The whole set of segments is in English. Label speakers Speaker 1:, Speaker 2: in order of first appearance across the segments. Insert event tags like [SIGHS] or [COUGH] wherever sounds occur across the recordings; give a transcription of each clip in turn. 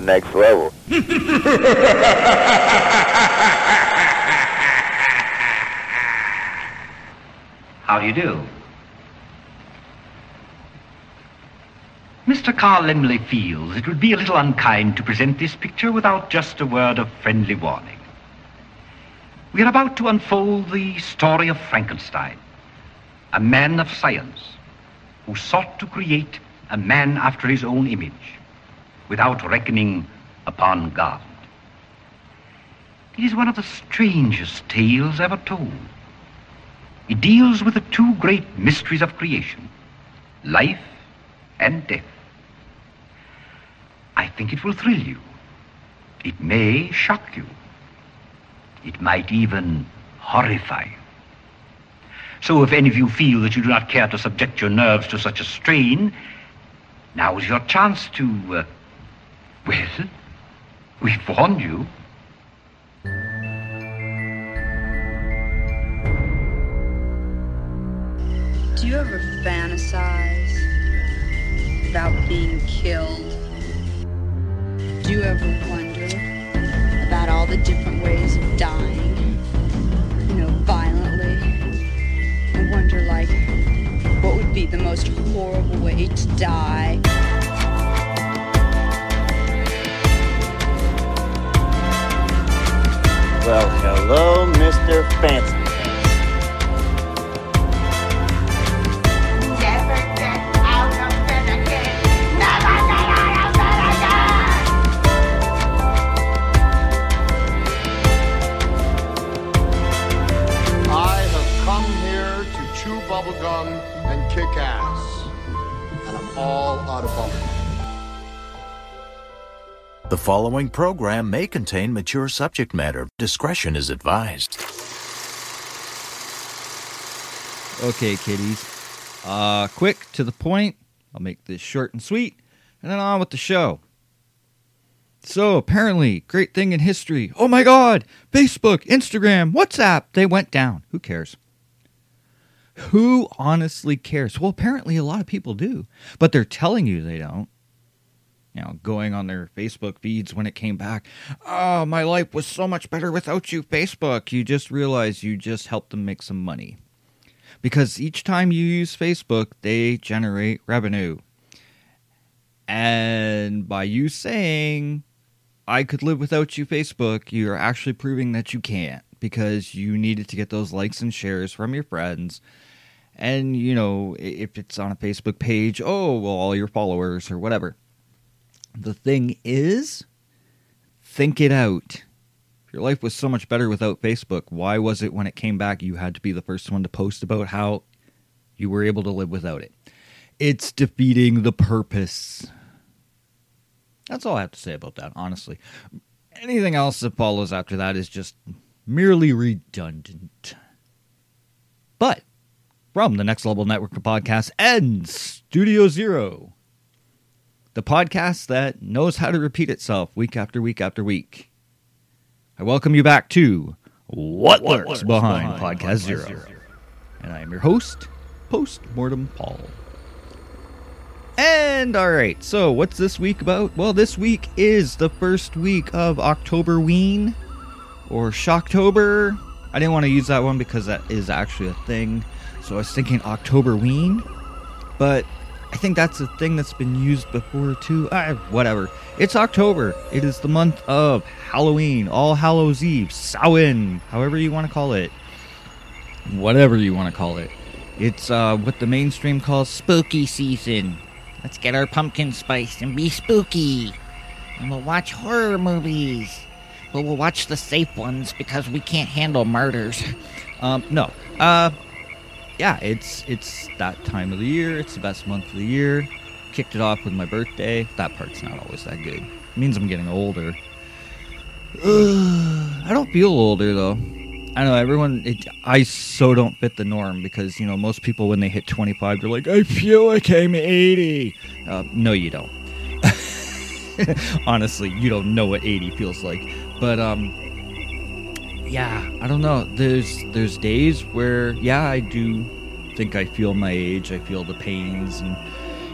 Speaker 1: the next level. [LAUGHS]
Speaker 2: How do you do? Mr. Carl Laemmle feels it would be a little unkind to present this picture without just a word of friendly warning. We are about to unfold the story of Frankenstein, a man of science who sought to create a man after his own image without reckoning upon God. It is one of the strangest tales ever told. It deals with the two great mysteries of creation, life and death. I think it will thrill you. It may shock you. It might even horrify you. So if any of you feel that you do not care to subject your nerves to such a strain, now is your chance to, uh, well, we've warned you.
Speaker 3: Do you ever fantasize about being killed? Do you ever wonder about all the different ways of dying? You know, violently? And wonder, like, what would be the most horrible way to die?
Speaker 4: Come here to chew bubblegum and kick ass. And I'm all out of bubblegum.
Speaker 5: The following program may contain mature subject matter. Discretion is advised.
Speaker 6: Okay, kiddies. Uh, quick to the point. I'll make this short and sweet, and then on with the show. So, apparently, great thing in history. Oh my god! Facebook, Instagram, WhatsApp, they went down. Who cares? Who honestly cares? Well, apparently, a lot of people do, but they're telling you they don't. You know, going on their Facebook feeds when it came back. Oh, my life was so much better without you, Facebook. You just realize you just helped them make some money because each time you use Facebook, they generate revenue. And by you saying, I could live without you, Facebook, you're actually proving that you can't because you needed to get those likes and shares from your friends. And, you know, if it's on a Facebook page, oh, well, all your followers or whatever. The thing is, think it out. Your life was so much better without Facebook, why was it when it came back you had to be the first one to post about how you were able to live without it? It's defeating the purpose. That's all I have to say about that, honestly. Anything else that follows after that is just merely redundant. But from the Next Level Network of Podcasts and Studio Zero, the podcast that knows how to repeat itself week after week after week. I welcome you back to What, Lurks, Behind, Podcast, Zero. And I am your host, Post Mortem Paul. And all right, so what's this week about? Well, this week is the first week of October Ween or Shocktober. I didn't want to use that one because that is actually a thing. So I was thinking October Ween, but I think that's a thing that's been used before too. Ah, whatever. It's October. It is the month of Halloween, All Hallows Eve, Samhain, however you want to call it. Whatever you want to call it. It's uh, what the mainstream calls spooky season. Let's get our pumpkin spice and be spooky. And we'll watch horror movies. But we'll watch the safe ones because we can't handle murders. Um, no. Uh, yeah, it's it's that time of the year. It's the best month of the year. Kicked it off with my birthday. That part's not always that good. It means I'm getting older. [SIGHS] I don't feel older though. I know everyone. It, I so don't fit the norm because you know most people when they hit 25, they're like, I feel like I'm 80. Uh, no, you don't. [LAUGHS] Honestly, you don't know what 80 feels like. But um, yeah, I don't know. There's there's days where yeah, I do think I feel my age. I feel the pains and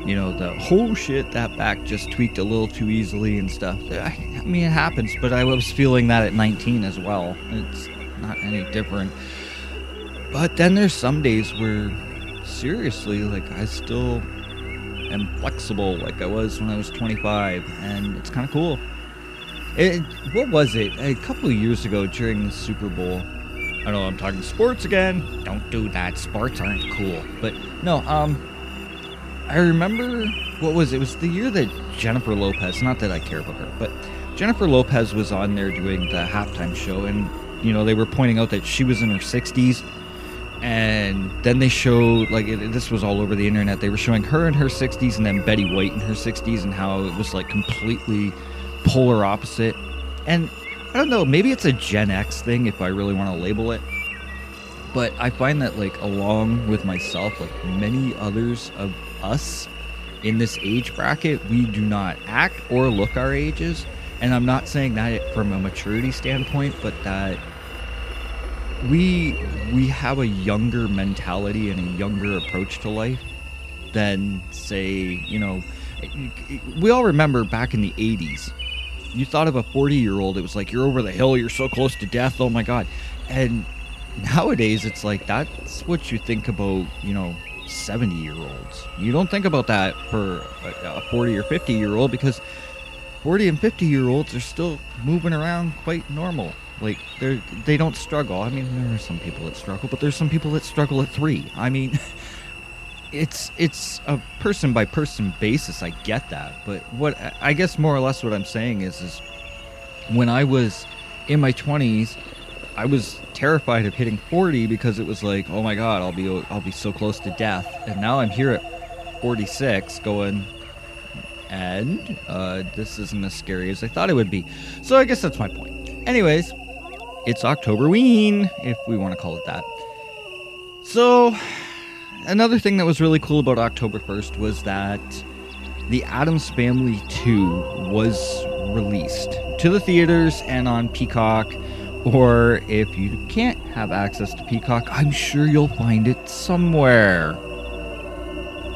Speaker 6: you know, the whole shit, that back just tweaked a little too easily and stuff. I, I mean, it happens, but I was feeling that at 19 as well. It's not any different. But then there's some days where, seriously, like, I still am flexible like I was when I was 25, and it's kind of cool. It, what was it? A couple of years ago during the Super Bowl. I know I'm talking sports again. Don't do that. Sports aren't cool. But no, um, I remember what was it? it? was the year that Jennifer Lopez. Not that I care about her, but Jennifer Lopez was on there doing the halftime show, and you know they were pointing out that she was in her 60s, and then they showed like it, this was all over the internet. They were showing her in her 60s, and then Betty White in her 60s, and how it was like completely polar opposite. And I don't know, maybe it's a Gen X thing if I really want to label it. But I find that like along with myself, like many others of us in this age bracket, we do not act or look our ages. And I'm not saying that from a maturity standpoint, but that we we have a younger mentality and a younger approach to life than say, you know, we all remember back in the 80s. You thought of a 40 year old, it was like you're over the hill, you're so close to death, oh my god. And nowadays it's like that's what you think about, you know, 70 year olds. You don't think about that for a 40 or 50 year old because 40 and 50 year olds are still moving around quite normal. Like they they don't struggle. I mean, there are some people that struggle, but there's some people that struggle at 3. I mean, [LAUGHS] it's it's a person by person basis. I get that, but what I guess more or less what I'm saying is is when I was in my 20s, I was terrified of hitting 40 because it was like, oh my god, I'll be I'll be so close to death. And now I'm here at 46 going and uh, this isn't as scary as I thought it would be. So I guess that's my point. Anyways, it's Octoberween, if we want to call it that. So another thing that was really cool about October 1st was that the Addams Family 2 was released to the theaters and on Peacock or if you can't have access to Peacock, I'm sure you'll find it somewhere.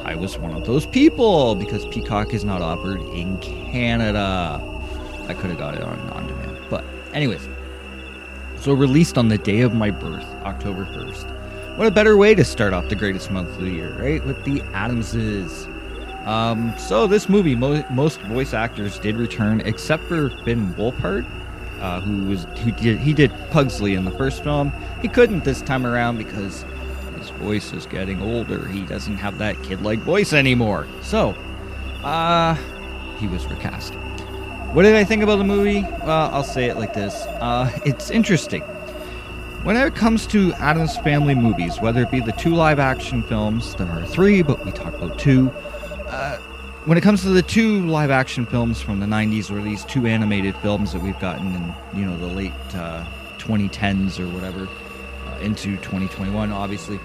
Speaker 6: I was one of those people because Peacock is not offered in Canada. I could have got it on on demand. But, anyways, so released on the day of my birth, October 1st. What a better way to start off the greatest month of the year, right? With the Addamses. Um, so this movie, mo- most voice actors did return, except for Finn Wolfhard, uh, who was who did he did Pugsley in the first film. He couldn't this time around because his voice is getting older. He doesn't have that kid-like voice anymore. So, uh, he was recast. What did I think about the movie? Well, I'll say it like this: uh, it's interesting. Whenever it comes to Addams Family movies, whether it be the two live-action films, there are three, but we talk about two. Uh, when it comes to the two live action films from the 90s or these two animated films that we've gotten in you know the late uh, 2010s or whatever uh, into 2021 obviously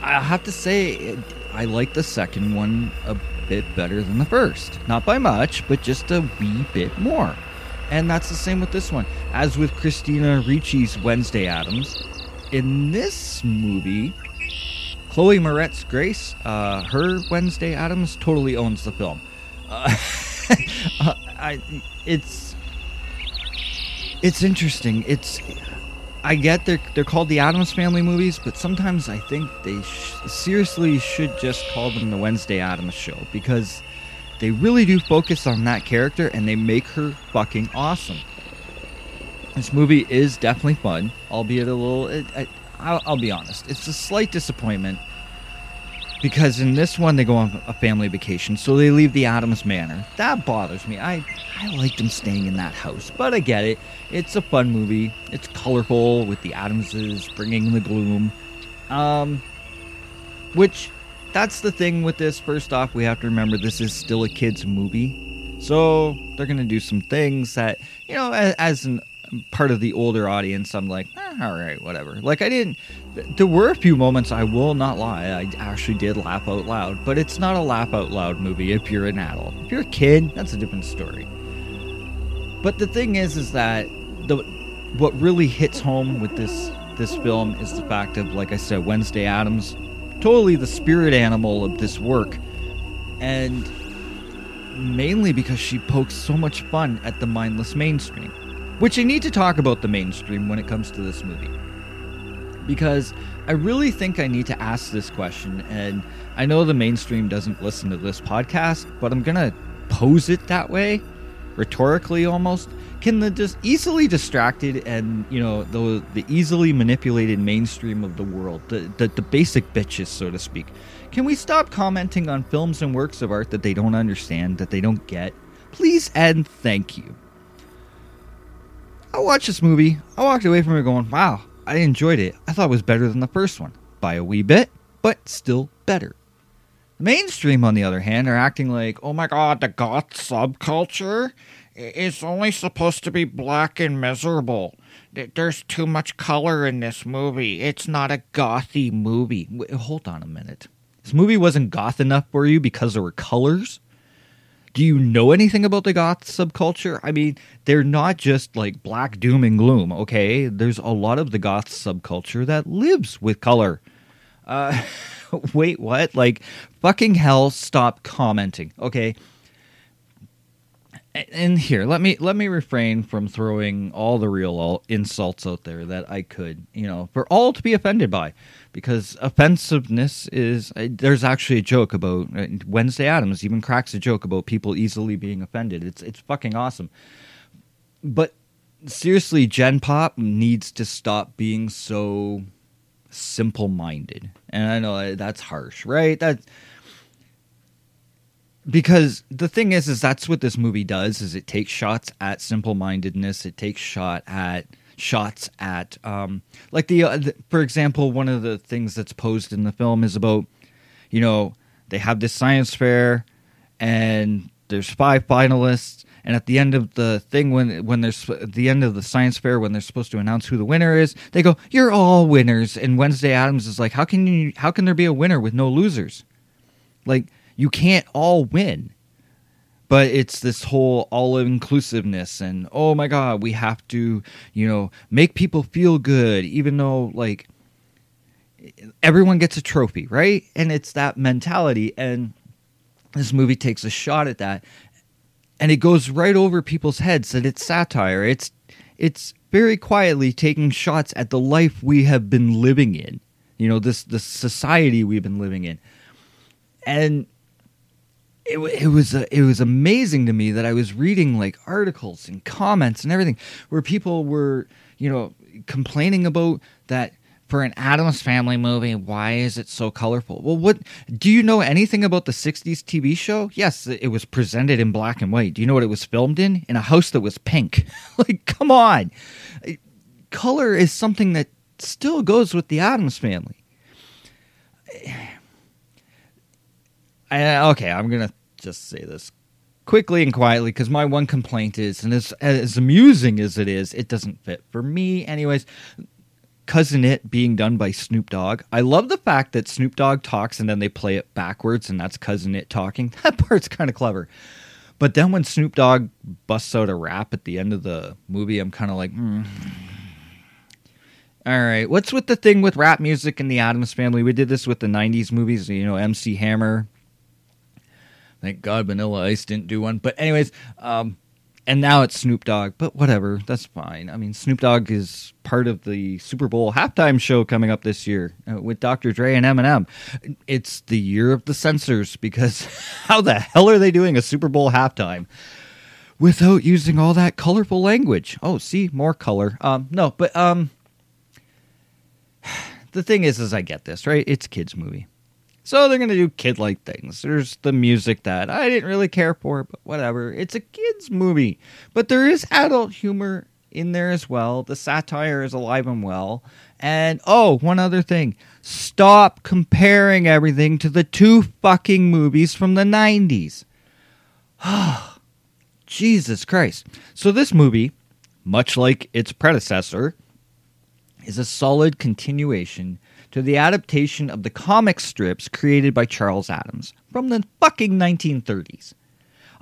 Speaker 6: i have to say it, i like the second one a bit better than the first not by much but just a wee bit more and that's the same with this one as with christina ricci's wednesday addams in this movie Chloe Moretz Grace, uh, her Wednesday Addams totally owns the film. Uh, [LAUGHS] I, it's it's interesting. It's I get they're they're called the Addams Family movies, but sometimes I think they sh- seriously should just call them the Wednesday Addams Show because they really do focus on that character and they make her fucking awesome. This movie is definitely fun, albeit a little. It, it, I'll, I'll, be honest, it's a slight disappointment because in this one they go on a family vacation, so they leave the Addams Manor. That bothers me. I I like them staying in that house, but I get it. It's a fun movie. It's colorful with the Addamses bringing the gloom. Um, which that's the thing with this. First off, we have to remember this is still a kids movie, so they're gonna do some things that you know, as, as an part of the older audience, I'm like, eh, all right, whatever. Like I didn't. There were a few moments I will not lie. I actually did laugh out loud, but it's not a laugh out loud movie if you're an adult. If you're a kid, that's a different story. But the thing is, is that the what really hits home with this this film is the fact of, like I said, Wednesday Addams totally the spirit animal of this work. And mainly because she pokes so much fun at the mindless mainstream. Which I need to talk about the mainstream when it comes to this movie. Because I really think I need to ask this question, and I know the mainstream doesn't listen to this podcast, but I'm gonna pose it that way, rhetorically almost. Can the just easily distracted and you know the the easily manipulated mainstream of the world, the, the the basic bitches, so to speak, can we stop commenting on films and works of art that they don't understand, that they don't get? Please and thank you. I watched this movie. I walked away from it going, wow, I enjoyed it. I thought it was better than the first one by a wee bit, but still better. The mainstream, on the other hand, are acting like, oh my god, the goth subculture is only supposed to be black and miserable. There's too much color in this movie. It's not a gothy movie. Wait, hold on a minute. This movie wasn't goth enough for you because there were colors? Do you know anything about the goth subculture? I mean, they're not just like black doom and gloom, okay? There's a lot of the goth subculture that lives with color. Uh, [LAUGHS] wait, what? Like, fucking hell, stop commenting, okay? And here, let me let me refrain from throwing all the real insults out there that I could, you know, for all to be offended by, because offensiveness is. uh, There's actually a joke about uh, Wednesday Addams even cracks a joke about people easily being offended. It's it's fucking awesome, but seriously, Gen Pop needs to stop being so simple minded. And I know uh, that's harsh, right? That because the thing is is that's what this movie does is it takes shots at simple mindedness, it takes shot at shots at um like the, uh, the for example, one of the things that's posed in the film is about you know, they have this science fair and there's five finalists. And at the end of the thing when when there's at the end of the science fair when they're supposed to announce who the winner is they go you're all winners. And wednesday addams is like how can you how can there be a winner with no losers? Like you can't all win. But it's this whole all inclusiveness and oh my god we have to you know make people feel good even though like everyone gets a trophy right? And it's that mentality. And this movie takes a shot at that. And it goes right over people's heads that it's satire. It's it's very quietly taking shots at the life we have been living in you know this the society we've been living in. And it, it was uh, it was amazing to me that I was reading like articles and comments and everything where people were you know complaining about that for an Addams Family movie why is it so colorful? Well what do you know anything about the 60s TV show? Yes it was presented in black and white. Do you know what it was filmed in? In a house that was pink. [LAUGHS] Like come on. Color is something that still goes with the Addams Family. [SIGHS] I, okay, I'm gonna just say this quickly and quietly because my one complaint is, and as as amusing as it is, it doesn't fit for me. Anyways, cousin it being done by Snoop Dogg. I love the fact that Snoop Dogg talks and then they play it backwards, and that's cousin it talking. [LAUGHS] That part's kind of clever. But then when Snoop Dogg busts out a rap at the end of the movie, I'm kind of like, hmm. All right, what's with the thing with rap music in the Addams Family? We did this with the '90s movies, you know, MC Hammer. Thank God Vanilla Ice didn't do one. But anyways, um, and now it's Snoop Dogg. But whatever, that's fine. I mean, Snoop Dogg is part of the Super Bowl halftime show coming up this year uh, with Dr. Dre and Eminem. It's the year of the censors because [LAUGHS] how the hell are they doing a Super Bowl halftime? Without using all that colorful language. Oh, see, more color. Um, no, but um, [SIGHS] the thing is, is I get this right. It's kids movie. So they're going to do kid like things. There's the music that I didn't really care for, but whatever. It's a kids movie. But there is adult humor in there as well. The satire is alive and well. And oh, one other thing. Stop comparing everything to the two fucking movies from the 90s. [SIGHS] Jesus Christ. So this movie, much like its predecessor, is a solid continuation to the adaptation of the comic strips created by Charles Addams from the fucking 1930s.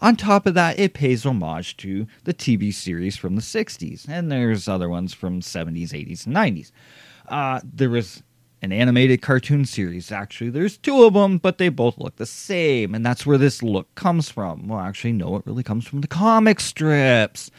Speaker 6: On top of that, it pays homage to the TV series from the 60s, and there's other ones from 70s, 80s, and 90s. Uh, there was an animated cartoon series. Actually, there's two of them, but they both look the same, and that's where this look comes from. Well, actually, no, it really comes from the comic strips.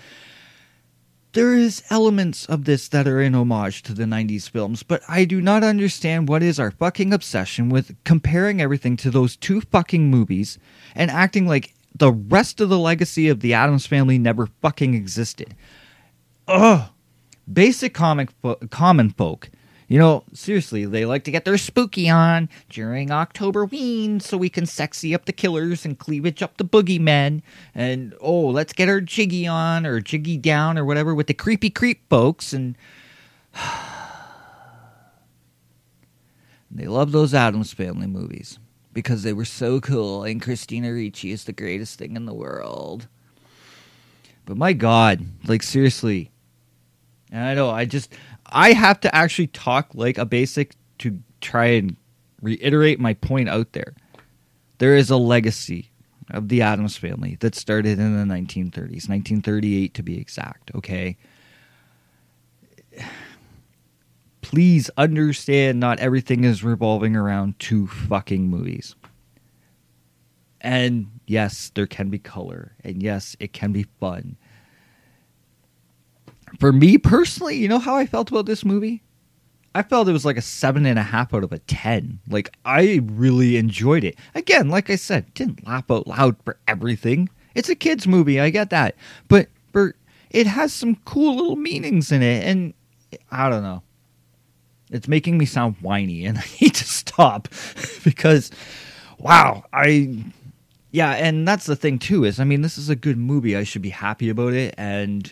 Speaker 6: There is elements of this that are in homage to the 90s films, but I do not understand what is our fucking obsession with comparing everything to those two fucking movies and acting like the rest of the legacy of the Addams family never fucking existed. Ugh. Basic comic fo- common folk you know, seriously, they like to get their spooky on during October Ween so we can sexy up the killers and cleavage up the boogeymen. And, oh, let's get our jiggy on or jiggy down or whatever with the creepy creep folks. And [SIGHS] they love those Addams Family movies because they were so cool and Christina Ricci is the greatest thing in the world. But my God, like, seriously. And I know, I just, I have to actually talk like a basic to try and reiterate my point out there. There is a legacy of the Addams family that started in the 1930s, 1938 to be exact, okay? Please understand not everything is revolving around two fucking movies. And yes, there can be color, and yes, it can be fun for me personally, you know how I felt about this movie? I felt it was like a seven and a half out of a ten. Like I really enjoyed it. Again, like I said, didn't laugh out loud for everything. It's a kids movie, I get that, but for it has some cool little meanings in it, and I don't know. It's making me sound whiny, and [LAUGHS] I need to stop [LAUGHS] because, wow, I yeah, and that's the thing too. Is I mean, this is a good movie. I should be happy about it, and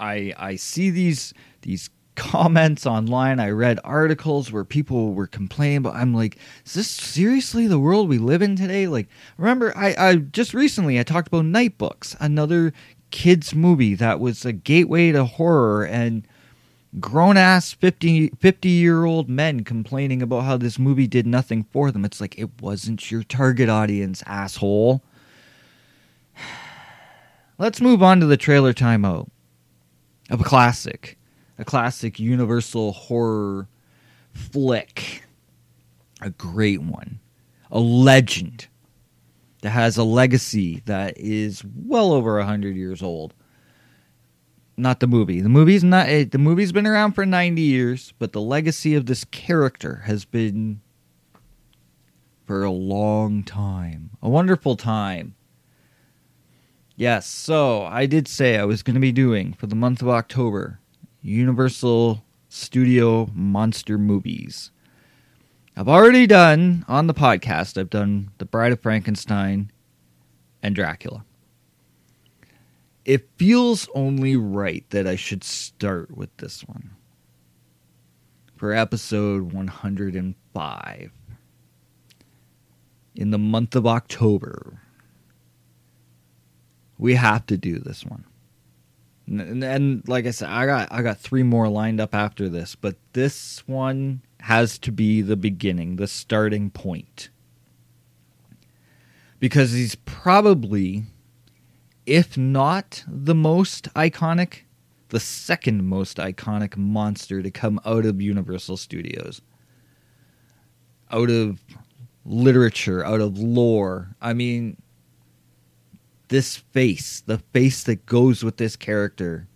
Speaker 6: I I see these these comments online. I read articles where people were complaining, but I'm like, is this seriously the world we live in today? Like, remember, I, I just recently I talked about Night Books, another kids movie that was a gateway to horror and grown ass 50, 50 year old men complaining about how this movie did nothing for them. It's like it wasn't your target audience, asshole. [SIGHS] Let's move on to the trailer timeout of a classic, a classic universal horror flick, a great one, a legend that has a legacy that is well over a hundred years old. Not the movie. The movie's not. Eh, the movie's been around for ninety years, but the legacy of this character has been for a long time, a wonderful time. Yes, so I did say I was going to be doing for the month of October Universal Studio monster movies. I've already done on the podcast, I've done The Bride of Frankenstein and Dracula. It feels only right that I should start with this one for episode 105 in the month of October we have to do this one. And, and, like I said, I got I got three more lined up after this, but this one has to be the beginning, the starting point. Because he's probably, if not the most iconic, the second most iconic monster to come out of Universal Studios. Out of literature, out of lore. I mean, this face, the face that goes with this character,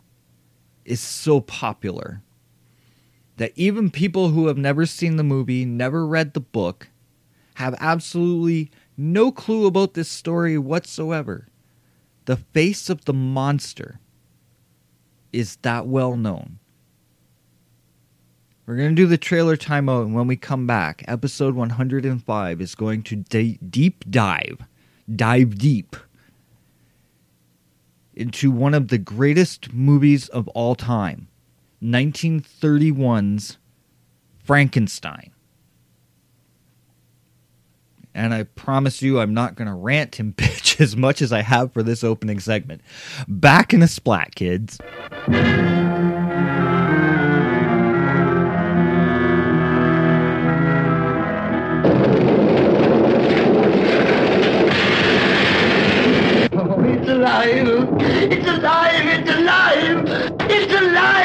Speaker 6: is so popular that even people who have never seen the movie, never read the book, have absolutely no clue about this story whatsoever. The face of the monster is that well known. We're going to do the trailer timeout, and when we come back, episode 105 is going to de- deep dive, dive deep into one of the greatest movies of all time 1931's Frankenstein. And I promise you, I'm not going to rant and [LAUGHS] bitch as much as I have for this opening segment. Back in a splat, kids.
Speaker 7: alive! It's alive! It's alive! It's alive!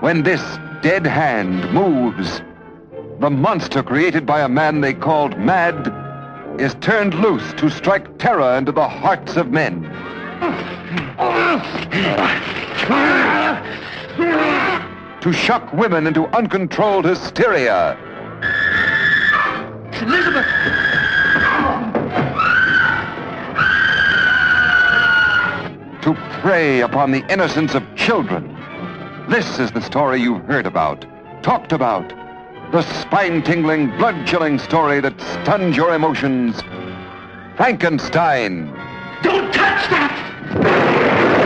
Speaker 8: When this dead hand moves, the monster created by a man they called mad is turned loose to strike terror into the hearts of men. [LAUGHS] To shock women into uncontrolled hysteria.
Speaker 7: Elizabeth!
Speaker 8: To prey upon the innocence of children. This is the story you've heard about, talked about. The spine-tingling, blood-chilling story that stuns your emotions. Frankenstein.
Speaker 7: Don't touch that!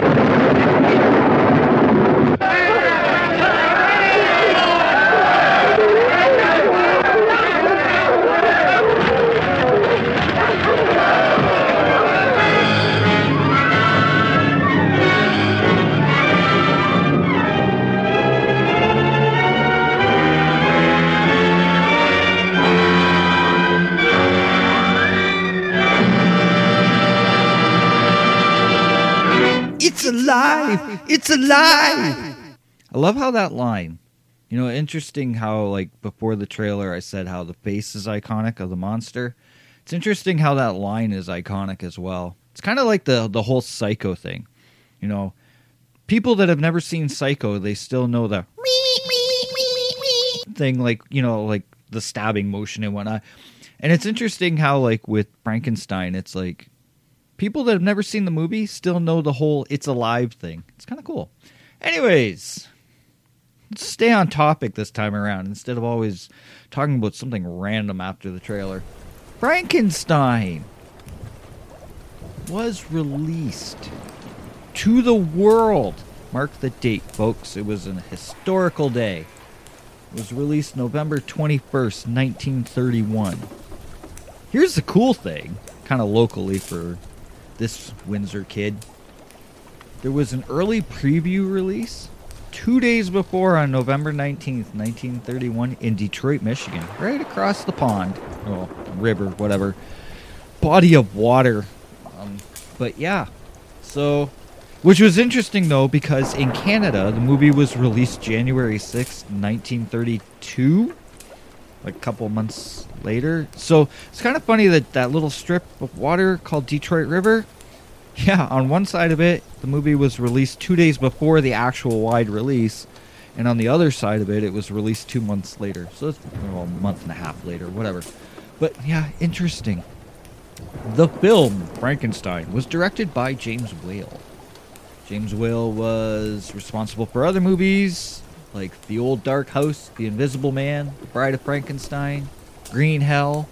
Speaker 6: Alive! a alive! I love how that line. You know, interesting how like before the trailer I said how the face is iconic of the monster. It's interesting how that line is iconic as well. It's kind of like the the whole psycho thing. You know, people that have never seen Psycho, they still know the thing like, you know, like the stabbing motion and whatnot. And it's interesting how like with Frankenstein, it's like people that have never seen the movie still know the whole it's alive thing. It's kind of cool. Anyways, let's stay on topic this time around instead of always talking about something random after the trailer. Frankenstein was released to the world. Mark the date, folks. It was an historical day. It was released November 21st, 1931. Here's the cool thing, kind of locally for this Windsor kid. There was an early preview release two days before on November 19th, 1931, in Detroit, Michigan, right across the pond. Oh, river, whatever. Body of water. Um, but yeah. So, which was interesting though, because in Canada, the movie was released January 6th, 1932 a couple months later. So it's kind of funny that that little strip of water called Detroit River, yeah, on one side of it, the movie was released two days before the actual wide release, and on the other side of it, it was released two months later. So it's well, a month and a half later, whatever. But yeah, interesting. The film Frankenstein was directed by James Whale. James Whale was responsible for other movies like The Old Dark House, The Invisible Man, The Bride of Frankenstein, Green Hell,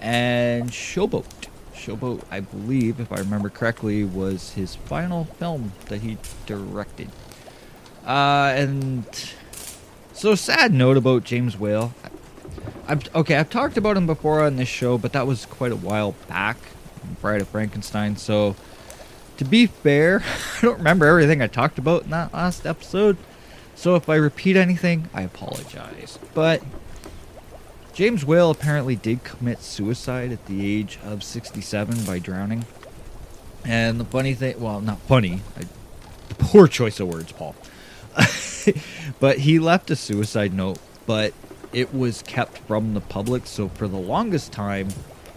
Speaker 6: and Showboat. Showboat, I believe, if I remember correctly, was his final film that he directed. Uh, and so sad note about James Whale. I've, okay, I've talked about him before on this show, but that was quite a while back. Bride of Frankenstein. So, to be fair, [LAUGHS] I don't remember everything I talked about in that last episode. So if I repeat anything, I apologize. But James Whale apparently did commit suicide at the age of 67 by drowning. And the funny thing, well, not funny, I, poor choice of words, Paul. [LAUGHS] but he left a suicide note, but it was kept from the public. So for the longest time,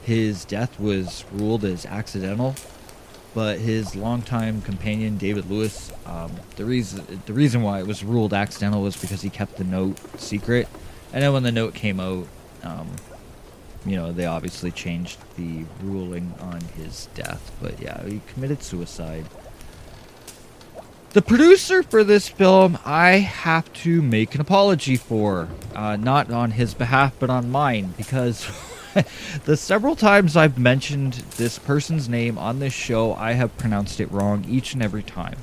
Speaker 6: his death was ruled as accidental but his longtime companion David Lewis, um, the reason the reason why it was ruled accidental was because he kept the note secret, and then when the note came out, um, you know they obviously changed the ruling on his death. But yeah, he committed suicide. The producer for this film, I have to make an apology for, uh, not on his behalf, but on mine, because [LAUGHS] [LAUGHS] the several times I've mentioned this person's name on this show, I have pronounced it wrong each and every time.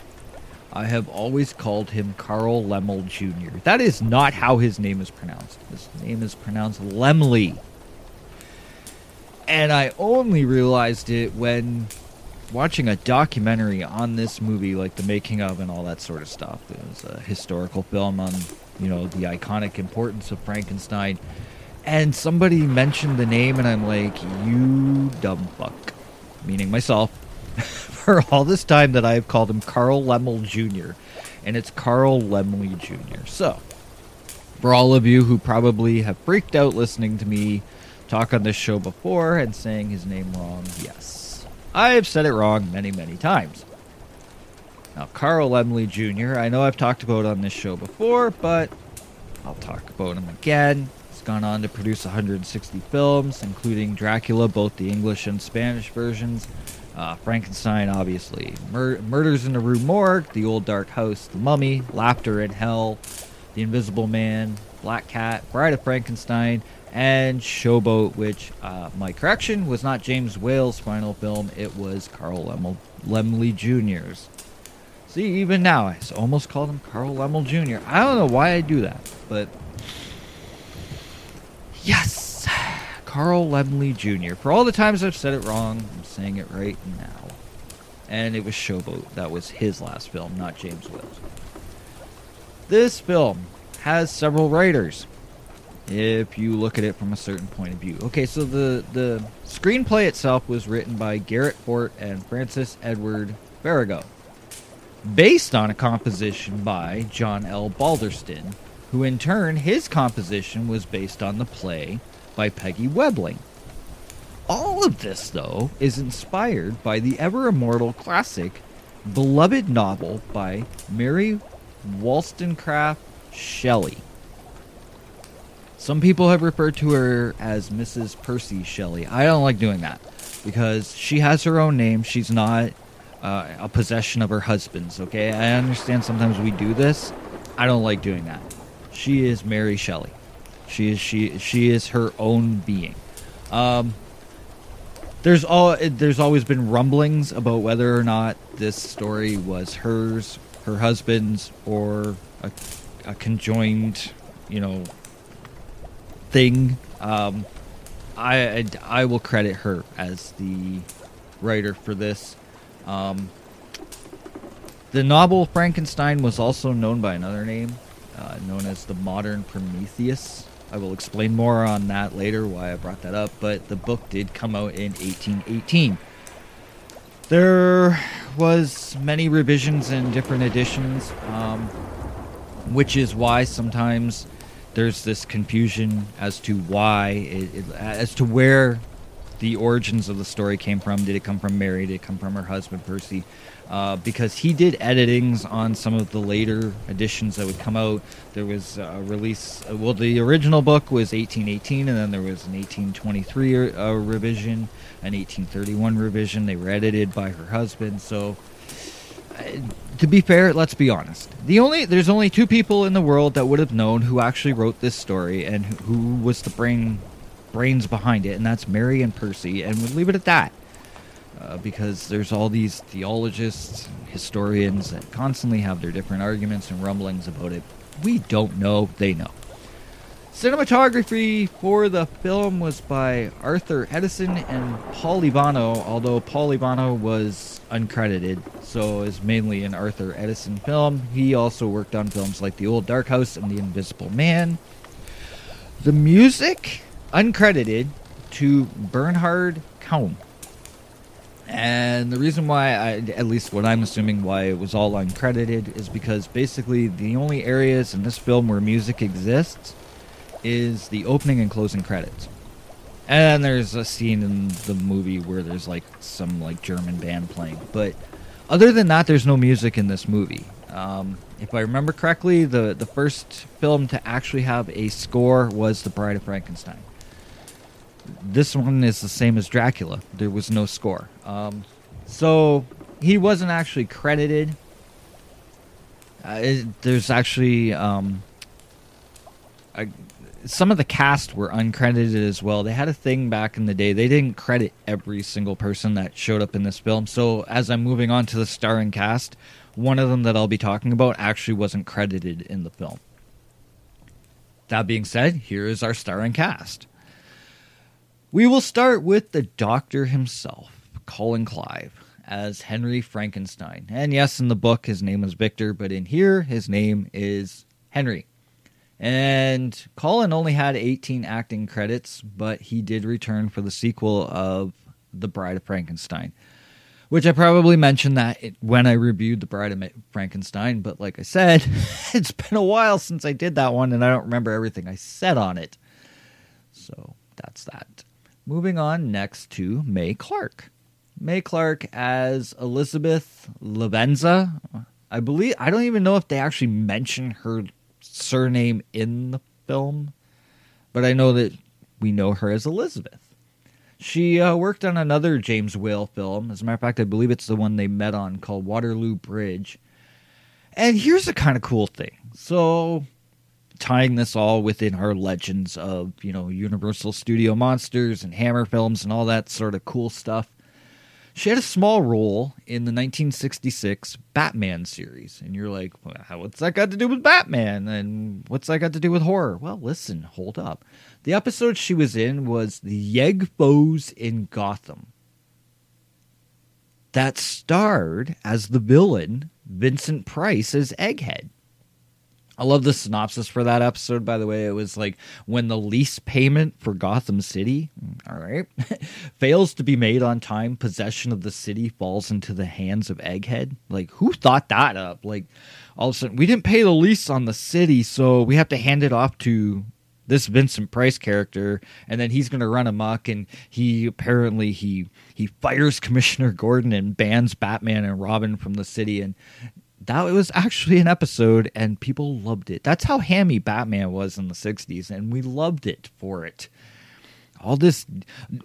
Speaker 6: I have always called him Carl Lemmel Jr. That is not how his name is pronounced. His name is pronounced Lemley. And I only realized it when watching a documentary on this movie, like the making of and all that sort of stuff. It was a historical film on, you know, the iconic importance of Frankenstein and somebody mentioned the name, and I'm like, you dumb fuck. Meaning myself. [LAUGHS] for all this time that I've called him Carl Lemmel Jr., and it's Carl Lemley Jr. So, for all of you who probably have freaked out listening to me talk on this show before and saying his name wrong, yes, I've said it wrong many, many times. Now, Carl Lemley Jr., I know I've talked about on this show before, but I'll talk about him again. Gone on to produce 160 films, including Dracula, both the English and Spanish versions, uh, Frankenstein, obviously, Mur- Murders in the Rue Morgue, The Old Dark House, The Mummy, Laughter in Hell, The Invisible Man, Black Cat, Bride of Frankenstein, and Showboat, which, uh, my correction, was not James Whale's final film, it was Carl Lemel- Lemley Jr.'s. See, even now, I almost called him Carl Lemel Jr. I don't know why I do that, but. Yes! Carl Lemley Jr. For all the times I've said it wrong, I'm saying it right now. And it was Showboat. That was his last film, not James Whale's. This film has several writers. If you look at it from a certain point of view. Okay, so the, the screenplay itself was written by Garrett Fort and Francis Edward Faragoh based on a composition by John L. Balderston, who in turn, his composition was based on the play by Peggy Webling. All of this, though, is inspired by the ever immortal classic, beloved novel by Mary Wollstonecraft Shelley. Some people have referred to her as Mrs. Percy Shelley. I don't like doing that because she has her own name. She's not uh, a possession of her husband's. Okay, I understand sometimes we do this. I don't like doing that. She is Mary Shelley. She is she she is her own being. Um, there's all there's always been rumblings about whether or not this story was hers, her husband's, or a, a conjoined, you know, thing. Um, I, I will credit her as the writer for this. Um, the novel Frankenstein was also known by another name, uh, known as the Modern Prometheus. I will explain more on that later, why I brought that up, but the book did come out in 1818. There was many revisions and different editions, um, which is why sometimes there's this confusion as to why, it, it, as to where the origins of the story came from. Did it come from Mary? Did it come from her husband Percy? Uh, because he did editings on some of the later editions that would come out. There was a release. uh, Well, the original book was 1818, and then there was an 1823 uh, revision, an 1831 revision. They were edited by her husband. So, uh, to be fair, let's be honest. The only there's only two people in the world that would have known who actually wrote this story and who, who was the brain brains behind it, and that's Mary and Percy. And we'll leave it at that uh, because there's all these theologists, historians that constantly have their different arguments and rumblings about it. We don't know, they know. Cinematography for the film was by Arthur Edeson and Paul Ivano, although Paul Ivano was uncredited, so is mainly an Arthur Edeson film. He also worked on films like The Old Dark House and The Invisible Man. The music, uncredited, to Bernhard Kaun. And the reason why, I, at least what I'm assuming why it was all uncredited, is because basically the only areas in this film where music exists is the opening and closing credits. And there's a scene in the movie where there's like some like German band playing. But other than that, there's no music in this movie. Um, if I remember correctly, the, the first film to actually have a score was The Bride of Frankenstein this one is the same as Dracula. There was no score. Um, so he wasn't actually credited. Uh, it, there's actually um, a, some of the cast were uncredited as well. They had a thing back in the day. They didn't credit every single person that showed up in this film. So as I'm moving on to the starring cast, one of them that I'll be talking about actually wasn't credited in the film. That being said, here is our starring cast. We will start with the doctor himself, Colin Clive, as Henry Frankenstein. And yes, in the book his name is Victor, but in here his name is Henry. And Colin only had 18 acting credits, but he did return for the sequel of The Bride of Frankenstein. which I probably mentioned that it, when I reviewed The Bride of Frankenstein, but like I said, [LAUGHS] it's been a while since I did that one and I don't remember everything I said on it. So that's that. Moving on next to Mae Clarke. Mae Clarke as Elizabeth Lavenza. I believe I don't even know if they actually mention her surname in the film, but I know that we know her as Elizabeth. She uh, worked on another James Whale film. As a matter of fact, I believe it's the one they met on called Waterloo Bridge. And here's a kind of cool thing. So, tying this all within our legends of, you know, Universal Studio Monsters and Hammer films and all that sort of cool stuff. She had a small role in the 1966 Batman series. And you're like, what's that got to do with Batman? And what's that got to do with horror? Well, listen, hold up. The episode she was in was The Yegg Foes in Gotham. That starred as the villain Vincent Price as Egghead. I love the synopsis for that episode, by the way. It was like when the lease payment for Gotham City, mm, all right, [LAUGHS] fails to be made on time, possession of the city falls into the hands of Egghead. Like, who thought that up? Like, all of a sudden, we didn't pay the lease on the city, so we have to hand it off to this Vincent Price character, and then he's going to run amok. And he apparently he he fires [LAUGHS] Commissioner Gordon and bans Batman and Robin from the city. And that was actually an episode, and people loved it. That's how hammy Batman was in the '60s, and we loved it for it. All this,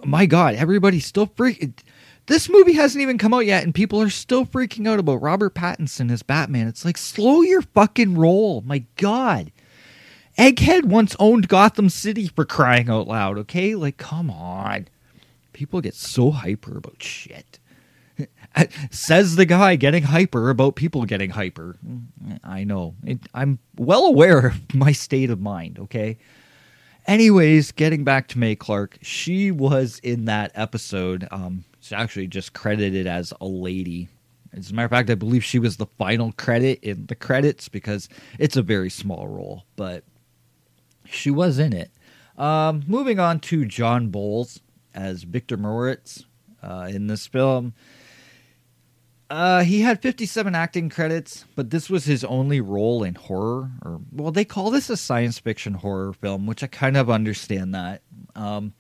Speaker 6: my God, everybody's still freaking. This movie hasn't even come out yet, and people are still freaking out about Robert Pattinson as Batman. It's like, slow your fucking roll. My God. Egghead once owned Gotham City for crying out loud, okay? Like, come on. People get so hyper about shit. [LAUGHS] Says the guy getting hyper about people getting hyper. I know. It, I'm well aware of [LAUGHS] my state of mind, okay? Anyways, getting back to Mae Clarke, she was in that episode. Um, she's actually just credited as a lady. As a matter of fact, I believe she was the final credit in the credits because it's a very small role, but she was in it. Um, moving on to John Boles as Victor Moritz uh, in this film. Uh, he had 57 acting credits, but this was his only role in horror. Or well, they call this a science fiction horror film, which I kind of understand that. Um,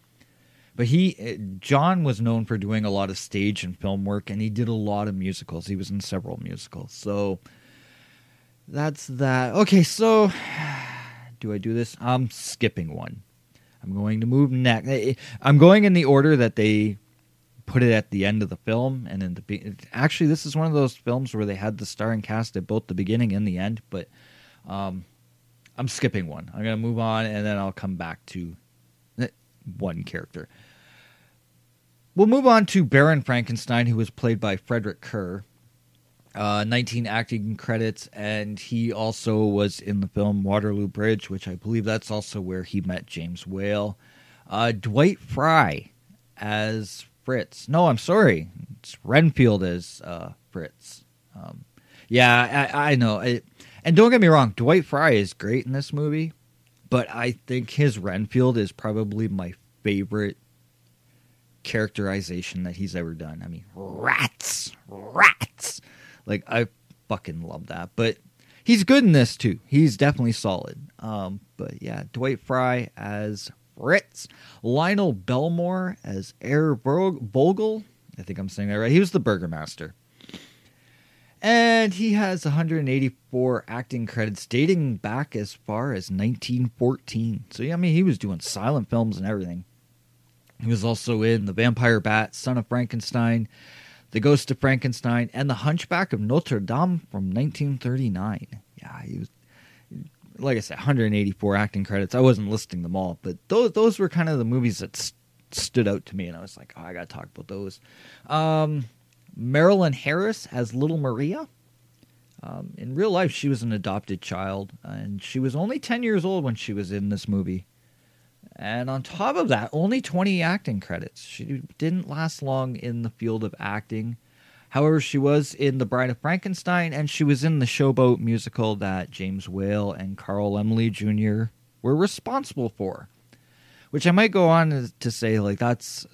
Speaker 6: but he, John, was known for doing a lot of stage and film work, and he did a lot of musicals. He was in several musicals, so that's that. Okay, so [SIGHS] do I do this? I'm skipping one. I'm going to move next. I'm going in the order that they put it at the end of the film, and in the be- actually, this is one of those films where they had the starring cast at both the beginning and the end. But um, I'm skipping one. I'm going to move on, and then I'll come back to one character. We'll move on to Baron Frankenstein, who was played by Frederick Kerr uh, 19 acting credits, and he also was in the film Waterloo Bridge, which I believe that's also where he met James Whale. Uh, Dwight Frye as Fritz. No, I'm sorry, it's Renfield as uh, Fritz. Um, yeah, I, I know. And don't get me wrong, Dwight Frye is great in this movie, but I think his Renfield is probably my favorite characterization that he's ever done. I mean, rats, rats. Like I fucking love that. But he's good in this too. He's definitely solid. Um, but yeah, Dwight Frye as Fritz, Lionel Belmore as Herr Vogel. I think I'm saying that right. He was the Burgermaster. And he has 184 acting credits dating back as far as 1914. So, yeah, I mean, he was doing silent films and everything. He was also in The Vampire Bat, Son of Frankenstein, the Ghost of Frankenstein, and The Hunchback of Notre Dame from 1939. Yeah, he was, like I said, 184 acting credits. I wasn't listing them all, but those those were kind of the movies that st- stood out to me, and I was like, oh, I got to talk about those. Um, Marilyn Harris as Little Maria. Um, in real life, she was an adopted child, and she was only 10 years old when she was in this movie. And on top of that, only 20 acting credits. She didn't last long in the field of acting. However, she was in The Bride of Frankenstein and she was in the Showboat musical that James Whale and Carl Laemmle Jr. were responsible for. Which I might go on to say, like, that's.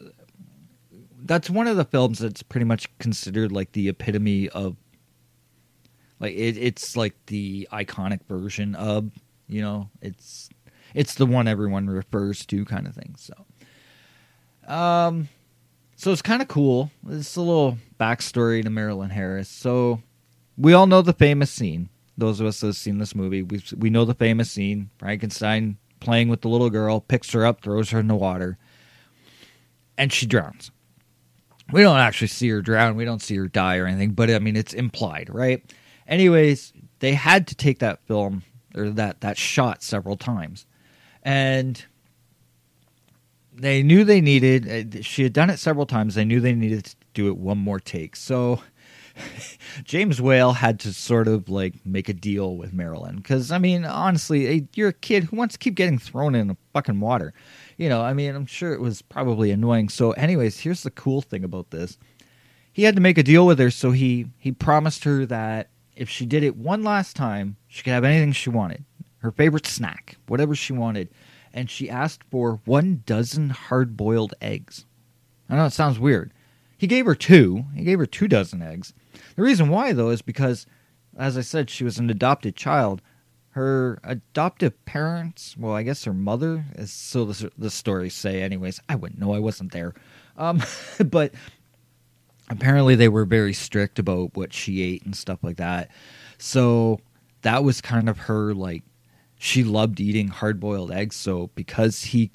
Speaker 6: that's one of the films that's pretty much considered like the epitome of like it, it's like the iconic version of you know it's it's the one everyone refers to kind of thing so um so it's kind of cool. It's a little backstory to marilyn harris. So we all know the famous scene. Those of us that have seen this movie we, we know the famous scene. Frankenstein playing with the little girl picks her up throws her in the water and she drowns. We don't actually see her drown. We don't see her die or anything but i mean it's implied right? Anyways they had to take that film or that that shot several times. And they knew they needed uh, she had done it several times they knew they needed to do it one more take. So [LAUGHS] james whale had to sort of like make a deal with marilyn because i mean honestly you're a kid who wants to keep getting thrown in the fucking water. You know i mean i'm sure it was probably annoying. So anyways here's the cool thing about this. He had to make a deal with her so he he promised her that if she did it one last time she could have anything she wanted. Her favorite snack whatever she wanted and she asked for one dozen hard boiled eggs. I know it sounds weird. He gave her two. He gave her two dozen eggs. The reason why, though, is because, as I said, she was an adopted child. Her adoptive parents, well, I guess her mother, is so the, the stories say, anyways. I wouldn't know. I wasn't there. Um, [LAUGHS] but apparently they were very strict about what she ate and stuff like that. So that was kind of her, like, she loved eating hard boiled eggs. So because he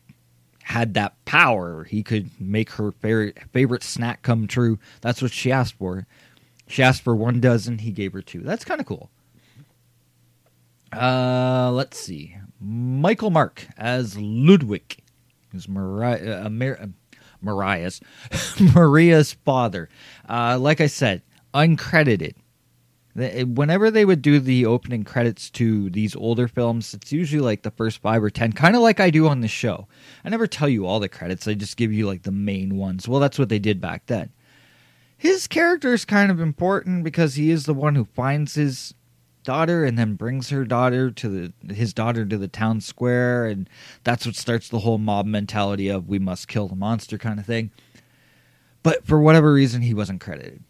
Speaker 6: had that power, he could make her favorite, favorite snack come true. That's what she asked for. She asked for one dozen, he gave her two. That's kind of cool. Uh, let's see. Michael Mark as Ludwig, who's Mariah, uh, Mar- uh, Mariah's [LAUGHS] Maria's father. Uh, like I said, uncredited. Whenever they would do the opening credits to these older films, it's usually like the first five or ten, kind of like I do on the show. I never tell you all the credits; I just give you like the main ones. Well, that's what they did back then. His character is kind of important because he is the one who finds his daughter and then brings her daughter to the his daughter to the town square and that's what starts the whole mob mentality of we must kill the monster kind of thing but for whatever reason he wasn't credited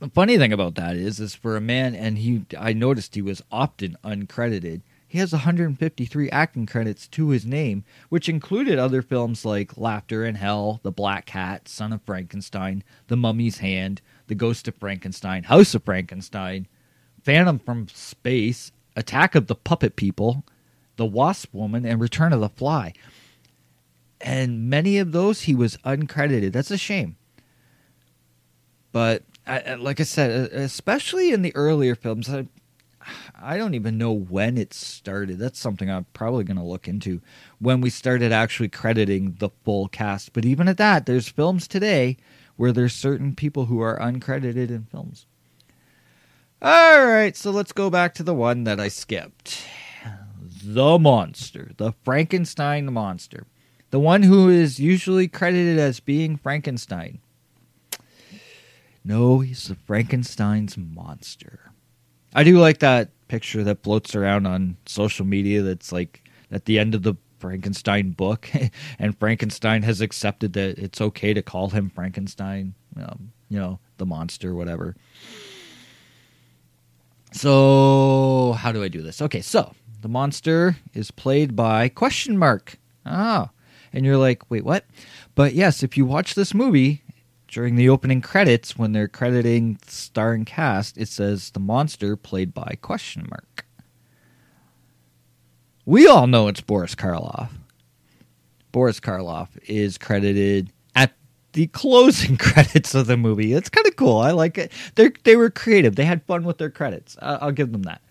Speaker 6: the funny thing about that is is for a man and he i noticed he was often uncredited he has 153 acting credits to his name which included other films like laughter in hell the black cat son of frankenstein the mummy's hand the ghost of frankenstein house of frankenstein Phantom from Space, Attack of the Puppet People, The Wasp Woman, and Return of the Fly. And many of those he was uncredited. That's a shame. But I, like I said, especially in the earlier films, I, I don't even know when it started. That's something I'm probably going to look into when we started actually crediting the full cast. But even at that, there's films today where there's certain people who are uncredited in films. All right, so let's go back to the one that I skipped. The monster, the Frankenstein monster. The one who is usually credited as being Frankenstein. No, he's the Frankenstein's monster. I do like that picture that floats around on social media that's like at the end of the Frankenstein book, [LAUGHS] and Frankenstein has accepted that it's okay to call him Frankenstein, um, you know, the monster, whatever. So, how do I do this? Okay, so the monster is played by question mark. Oh, and you're like, wait, what? But yes, if you watch this movie during the opening credits, when they're crediting star and cast, it says the monster played by question mark. We all know it's Boris Karloff. Boris Karloff is credited at the closing [LAUGHS] credits of the movie. It's kind of cool. I like it. They they were creative. They had fun with their credits. I, I'll give them that.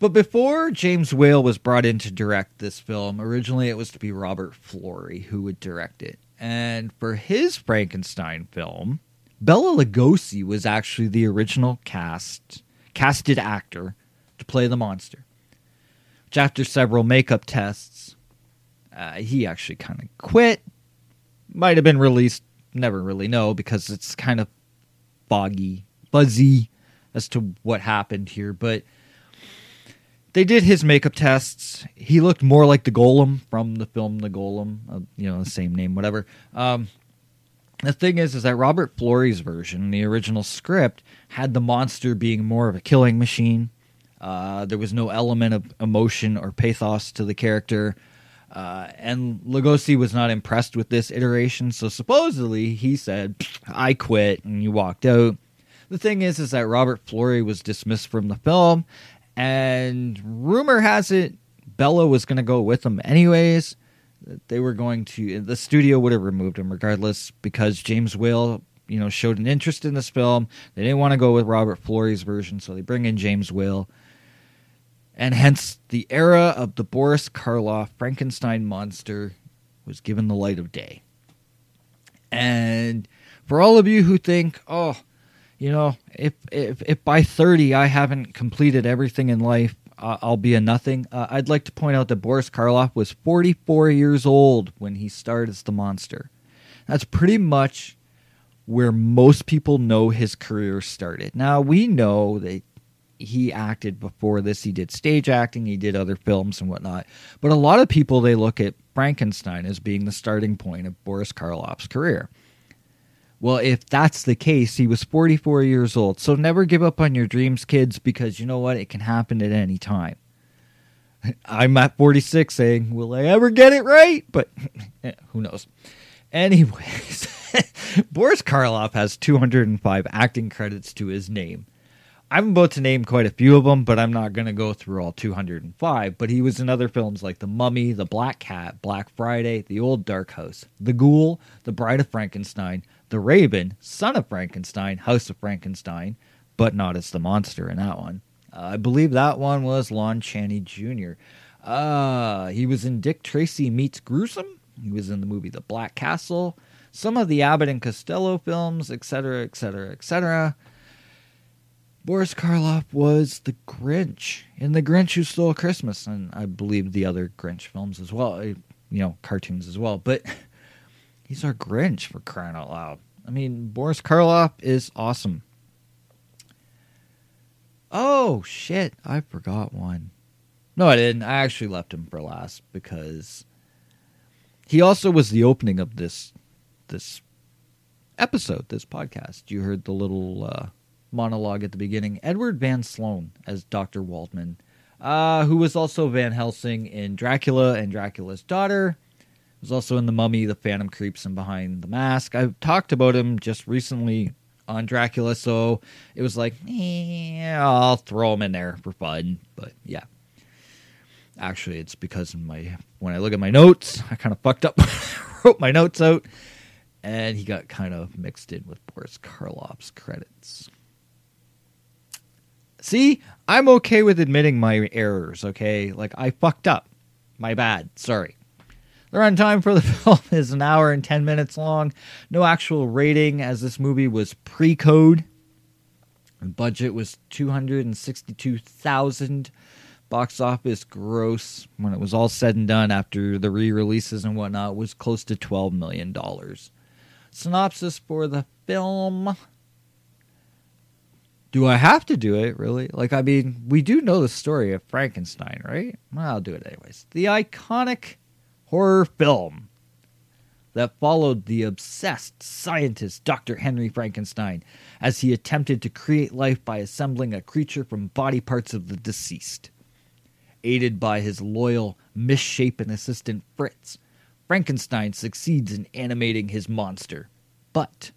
Speaker 6: But before James Whale was brought in to direct this film, originally it was to be Robert Florey who would direct it. And for his Frankenstein film, Bela Lugosi was actually the original cast casted actor to play the monster. Which after several makeup tests, uh, he actually kind of quit. Might have been released, never really know because it's kind of foggy, fuzzy as to what happened here. But they did his makeup tests. He looked more like the Golem from the film The Golem, uh, you know, the same name, whatever. Um, The thing is, is that Robert Florey's version, the original script, had the monster being more of a killing machine. Uh, there was no element of emotion or pathos to the character. Uh, and Lugosi was not impressed with this iteration, so supposedly he said, "I quit," and you walked out. The thing is, is that Robert Florey was dismissed from the film, and rumor has it Bela was going to go with them anyways. They were going to the studio would have removed him regardless because James Whale, you know, showed an interest in this film. They didn't want to go with Robert Florey's version, so they bring in James Whale and hence the era of the Boris Karloff Frankenstein monster was given the light of day. And for all of you who think, oh, you know, if if, if by 30 I haven't completed everything in life, uh, I'll be a nothing. Uh, I'd like to point out that Boris Karloff was 44 years old when he starred as the monster. That's pretty much where most people know his career started. Now we know that he acted before this. He did stage acting, he did other films and whatnot. But a lot of people they look at Frankenstein as being the starting point of Boris Karloff's career. Well, if that's the case, he was 44 years old. So never give up on your dreams, kids, because you know what? It can happen at any time. [LAUGHS] I'm at 46 saying, Will I ever get it right? But [LAUGHS] eh, who knows? Anyways, [LAUGHS] Boris Karloff has 205 acting credits to his name. I'm about to name quite a few of them, but I'm not going to go through all 205. But he was in other films like The Mummy, The Black Cat, Black Friday, The Old Dark House, The Ghoul, The Bride of Frankenstein, The Raven, Son of Frankenstein, House of Frankenstein, but not as the monster in that one. Uh, I believe that one was Lon Chaney Jr. Uh, he was in Dick Tracy Meets Gruesome. He was in the movie The Black Castle, some of the Abbott and Costello films, etc., etc., etc. Boris Karloff was the Grinch in The Grinch Who Stole Christmas, and I believe the other Grinch films as well, you know, cartoons as well. But [LAUGHS] he's our Grinch for crying out loud. I mean, Boris Karloff is awesome. Oh, shit. I forgot one. No, I didn't. I actually left him for last because he also was the opening of this this episode, this podcast. You heard the little uh, monologue at the beginning. Edward Van Sloan as Dr. Waldman, uh, who was also Van Helsing in Dracula and Dracula's Daughter. Was also in The Mummy, The Phantom Creeps, and Behind the Mask. I've talked about him just recently on Dracula, so it was like, eh, I'll throw him in there for fun. But yeah. Actually, it's because my when I look at my notes, I kind of fucked up. [LAUGHS] wrote my notes out, and he got kind of mixed in with Boris Karloff's credits. See, I'm okay with admitting my errors, okay? Like, I fucked up. My bad. Sorry. The runtime for the [LAUGHS] film is an hour and 10 minutes long. No actual rating, as this movie was pre code. Budget was 262000 Box office gross, when it was all said and done after the re releases and whatnot, was close to $12 million. Synopsis for the film do I have to do it, really? Like, I mean, we do know the story of Frankenstein, right? Well, I'll do it anyways. The iconic horror film that followed the obsessed scientist Dr. Henry Frankenstein as he attempted to create life by assembling a creature from body parts of the deceased. Aided by his loyal, misshapen assistant Fritz, Frankenstein succeeds in animating his monster. But,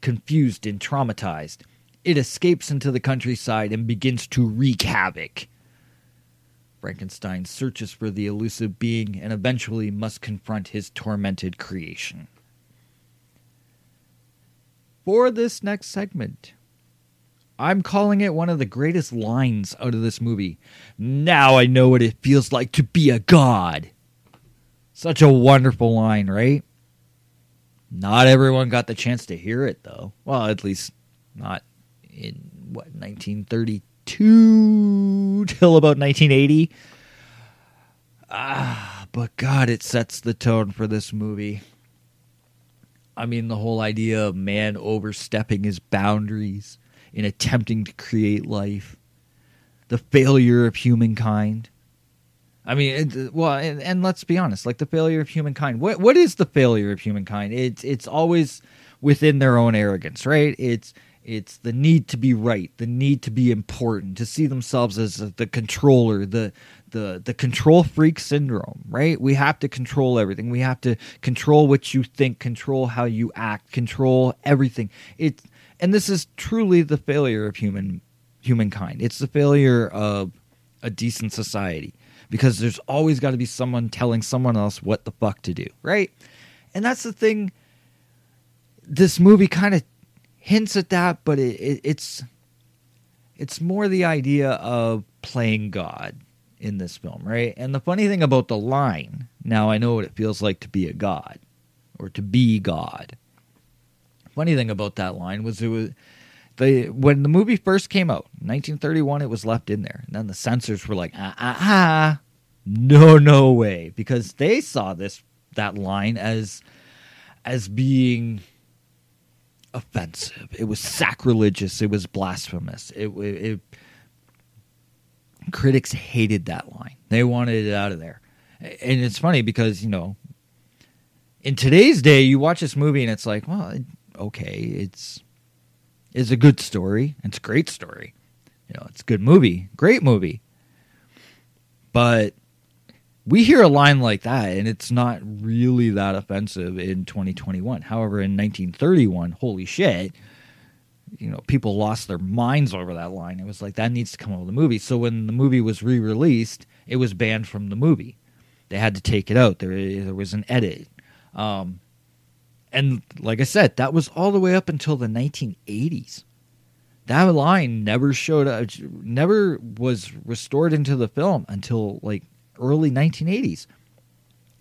Speaker 6: confused and traumatized, it escapes into the countryside and begins to wreak havoc. Frankenstein searches for the elusive being and eventually must confront his tormented creation. For this next segment, I'm calling it one of the greatest lines out of this movie. Now I know what it feels like to be a god. Such a wonderful line, right? Not everyone got the chance to hear it, though. Well, at least not in what 1932 till about 1980. Ah, but God, it sets the tone for this movie. I mean, the whole idea of man overstepping his boundaries in attempting to create life, the failure of humankind. I mean, it, well, and, and let's be honest, like the failure of humankind. What what is the failure of humankind? It's it's always within their own arrogance, right? It's it's the need to be right, the need to be important, to see themselves as the controller, the the the control freak syndrome, right? We have to control everything. We have to control what you think, control how you act, control everything. It and this is truly the failure of human humankind. It's the failure of a decent society because there's always got to be someone telling someone else what the fuck to do, right? And that's the thing. This movie kind of hints at that, but it, it, it's it's more the idea of playing God in this film, right? And the funny thing about the line, now I know what it feels like to be a god or to be God. Funny thing about that line was it was the when the movie first came out, 1931, it was left in there. And then the censors were like, ah, ah, ah, no, no way, because they saw this that line as as being offensive. It was sacrilegious. It was blasphemous. It, it, it critics hated that line. They wanted it out of there. And it's funny because, you know, in today's day, you watch this movie and it's like, well, okay, it's is a good story. It's a great story. You know, it's a good movie, great movie. But we hear a line like that and it's not really that offensive in 2021. However, in 1931, holy shit, you know, people lost their minds over that line. It was like that needs to come out of the movie. So when the movie was re-released, it was banned from the movie. They had to take it out. There, there was an edit. Um, and like I said, that was all the way up until the 1980s. That line never showed up, never was restored into the film until like early 1980s.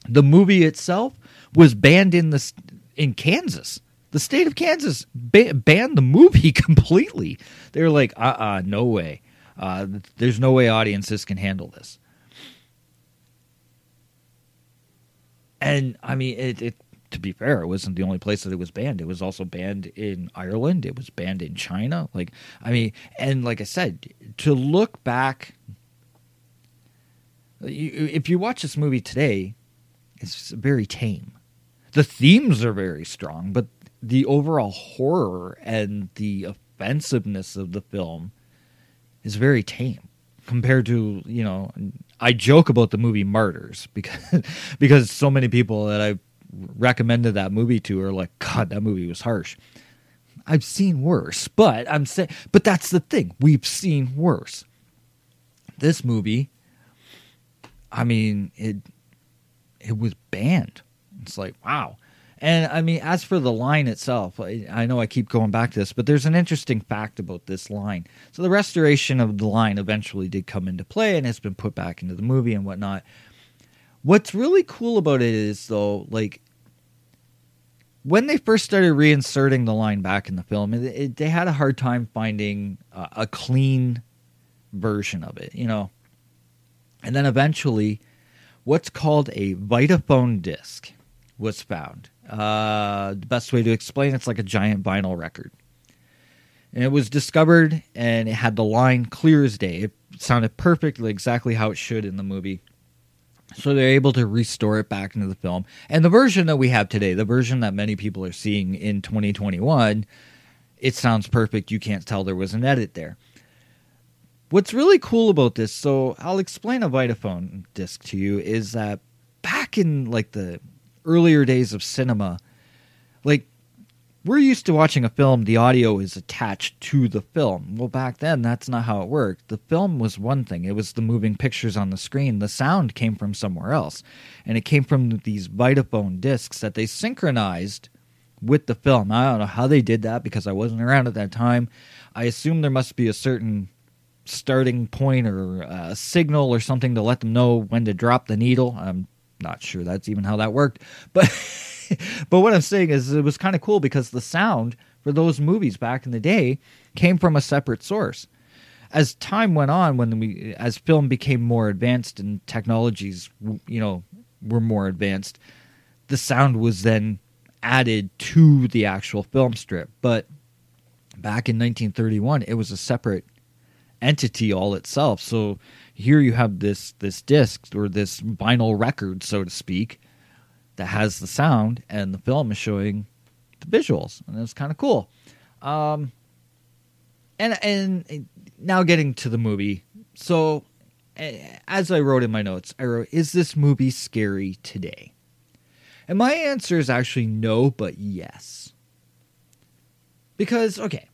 Speaker 6: The movie itself was banned in the in Kansas. The state of Kansas ba- banned the movie [LAUGHS] completely. They were like, "Uh, uh no way. Uh, there's no way audiences can handle this." And I mean, it, it to be fair, it wasn't the only place that it was banned. It was also banned in Ireland. It was banned in China. Like, I mean, and like I said, to look back, if you watch this movie today, it's very tame. The themes are very strong, but the overall horror and the offensiveness of the film is very tame compared to you know I joke about the movie Martyrs [LAUGHS] because because so many people that I recommended that movie to are like god that movie was harsh. I've seen worse, but I'm saying but that's the thing. We've seen worse. This movie I mean it it was banned. It's like wow. And I mean, as for the line itself, I, I, know I keep going back to this, but there's an interesting fact about this line. So the restoration of the line eventually did come into play and has been put back into the movie and whatnot. What's really cool about it is, though, like when they first started reinserting the line back in the film, it, it, they had a hard time finding uh, a clean version of it, you know. And then eventually, what's called a Vitaphone disc was found uh, the best way to explain it's like a giant vinyl record. And it was discovered and it had the line clear as day. It sounded perfectly exactly how it should in the movie. So they're able to restore it back into the film. And the version that we have today, the version that many people are seeing in 2021, it sounds perfect. You can't tell there was an edit there. What's really cool about this, so I'll explain a Vitaphone disc to you, is that back in like the earlier days of cinema, like we're used to watching a film, the audio is attached to the film. Well, back then, that's not how it worked. The film was one thing, it was the moving pictures on the screen. The sound came from somewhere else. And it came from these Vitaphone discs that they synchronized with the film. I don't know how they did that because I wasn't around at that time. I assume there must be a certain starting point or a signal or something to let them know when to drop the needle. I'm not sure that's even how that worked, [LAUGHS] but but what I'm saying is it was kind of cool because the sound for those movies back in the day came from a separate source. As time went on, when we as film became more advanced and technologies, you know, were more advanced, the sound was then added to the actual film strip. But back in 1931, it was a separate entity all itself. So here you have this this disc or this vinyl record, so to speak, that has the sound, and the film is showing the visuals, and it's kind of cool. Um, and and now getting to the movie, so as I wrote in my notes, I wrote, "Is this movie scary today?" And my answer is actually no, but yes. Because okay,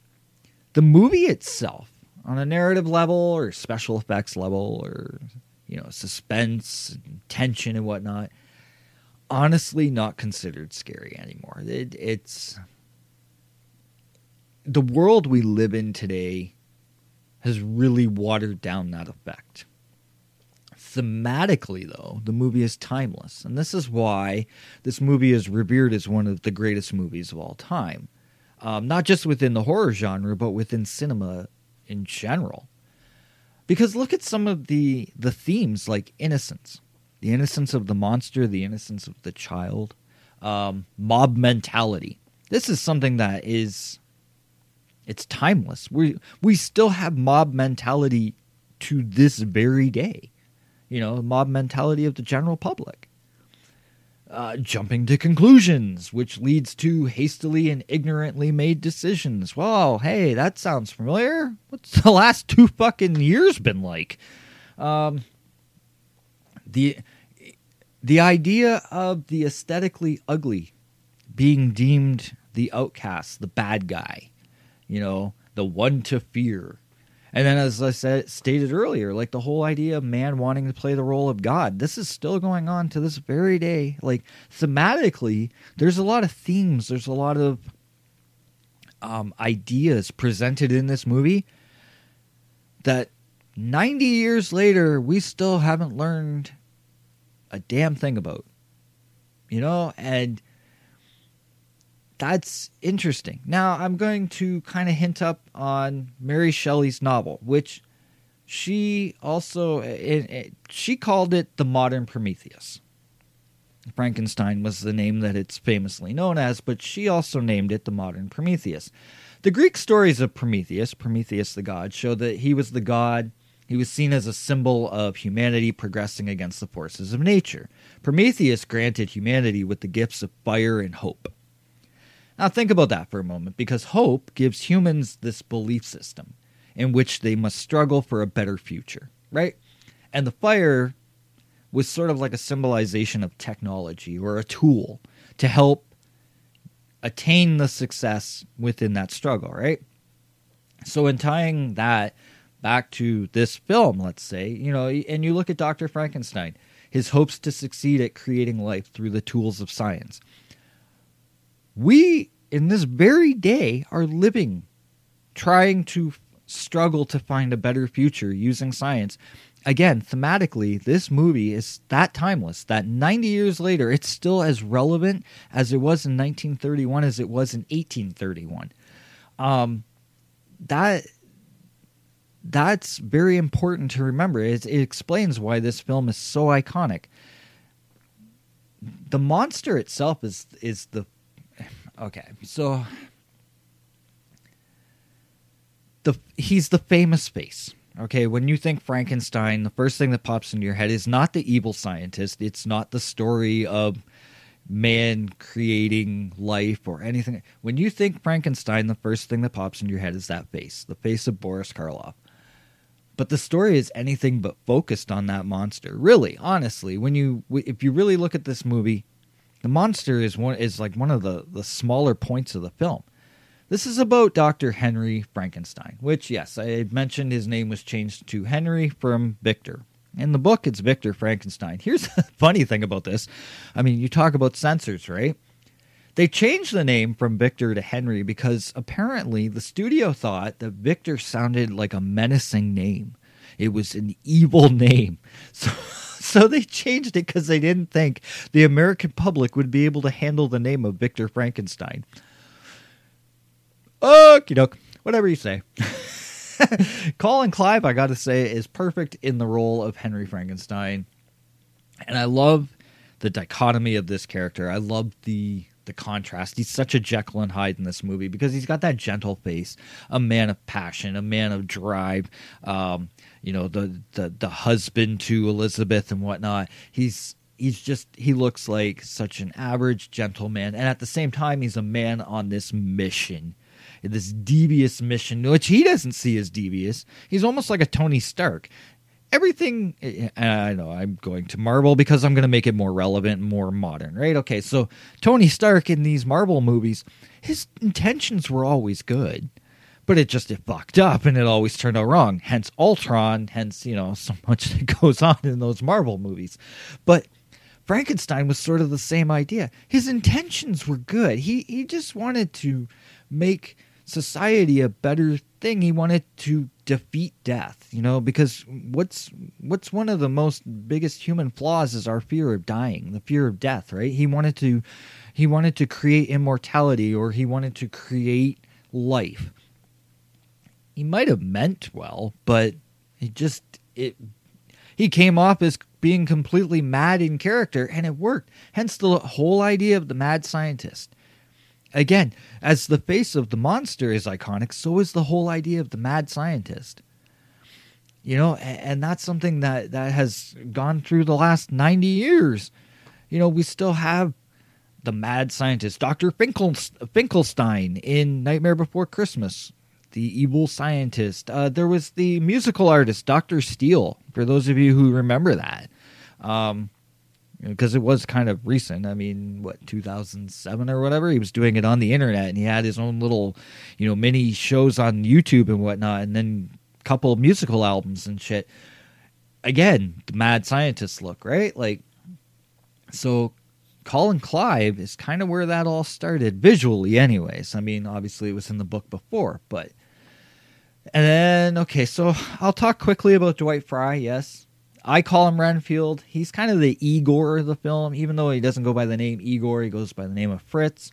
Speaker 6: the movie itself, on a narrative level or special effects level or you know suspense, and tension, and whatnot, honestly not considered scary anymore. It, it's the world we live in today has really watered down that effect. Thematically, though, the movie is timeless, and this is why this movie is revered as one of the greatest movies of all time. Um, not just within the horror genre, but within cinema in general. Because look at some of the the themes like innocence, the innocence of the monster, the innocence of the child, um, mob mentality. This is something that is it's timeless. We we still have mob mentality to this very day. You know, mob mentality of the general public. Uh, jumping to conclusions, which leads to hastily and ignorantly made decisions. Well, hey, that sounds familiar. What's the last two fucking years been like? Um, the the idea of the aesthetically ugly being deemed the outcast, the bad guy, you know, the one to fear. And then, as I said, stated earlier, like the whole idea of man wanting to play the role of God, this is still going on to this very day. Like thematically, there's a lot of themes, there's a lot of um, ideas presented in this movie that 90 years later, we still haven't learned a damn thing about. You know, and that's interesting. Now, I'm going to kind of hint up on Mary Shelley's novel, which she also it, it, she called it the modern Prometheus. Frankenstein was the name that it's famously known as, but she also named it the modern Prometheus. The Greek stories of Prometheus, Prometheus the god, show that he was the god. He was seen as a symbol of humanity progressing against the forces of nature. Prometheus granted humanity with the gifts of fire and hope. Now, think about that for a moment, because hope gives humans this belief system in which they must struggle for a better future, right? And the fire was sort of like a symbolization of technology or a tool to help attain the success within that struggle, right? So, in tying that back to this film, let's say, you know, and you look at Dr. Frankenstein, his hopes to succeed at creating life through the tools of science we in this very day are living trying to struggle to find a better future using science. Again thematically this movie is that timeless that 90 years later it's still as relevant as it was in 1931 as it was in 1831 um that that's very important to remember. It, it explains why this film is so iconic. The monster itself is is the okay, so the he's the famous face. Okay, when you think Frankenstein, the first thing that pops into your head is not the evil scientist. It's not the story of man creating life or anything. When you think Frankenstein, the first thing that pops into your head is that face, the face of Boris Karloff. But the story is anything but focused on that monster. Really, honestly, when you if you really look at this movie, the monster is one is like one of the the smaller points of the film. This is about Dr. Henry Frankenstein, which yes, I mentioned his name was changed to Henry from Victor. In the book, it's Victor Frankenstein. Here's [LAUGHS] the funny thing about this. I mean, you talk about censors, right? They changed the name from Victor to Henry because apparently the studio thought that Victor sounded like a menacing name. It was an evil name. [LAUGHS] So so they changed it because they didn't think the American public would be able to handle the name of Victor Frankenstein. Okie doke, whatever you say. [LAUGHS] Colin Clive, I got to say, is perfect in the role of Henry Frankenstein, and I love the dichotomy of this character. I love the the contrast. He's such a Jekyll and Hyde in this movie because he's got that gentle face, a man of passion, a man of drive. Um, you know, the the the husband to Elizabeth and whatnot. He's he's just he looks like such an average gentleman, and at the same time, he's a man on this mission. This devious mission, which he doesn't see as devious. He's almost like a Tony Stark everything eh, eh, i know i'm going to marvel because i'm going to make it more relevant more modern right? Okay so tony stark in these marvel movies his intentions were always good but it just it fucked up and it always turned out wrong. Hence ultron hence you know [LAUGHS] so much that goes on in those marvel movies. But frankenstein was sort of the same idea. His intentions were good. He he just wanted to make society a better thing. He wanted to defeat death, you know, because what's what's one of the most biggest human flaws is our fear of dying, the fear of death, right? He wanted to he wanted to create immortality or he wanted to create life. He might have meant well, but he just it he came off as being completely mad in character and it worked. Hence the whole idea of the mad scientist Again, as the face of the monster is iconic, so is the whole idea of the mad scientist. You know, and that's something that, that has gone through the last 90 years. You know, we still have the mad scientist, Dr. Finkelstein in Nightmare Before Christmas, the evil scientist. Uh, there was the musical artist, Dr. Steel, for those of you who remember that. Um, because it was kind of recent. I mean, what 2007 or whatever. He was doing it on the internet, and he had his own little, you know, mini shows on YouTube and whatnot, and then a couple musical albums and shit. Again, the mad scientist look, right? Like, so Colin Clive is kind of where that all started visually, anyways. I mean, obviously it was in the book before, but. And then, okay, so I'll talk quickly about Dwight Frye. Yes, I call him Renfield. He's kind of the Igor of the film, even though he doesn't go by the name Igor. He goes by the name of Fritz.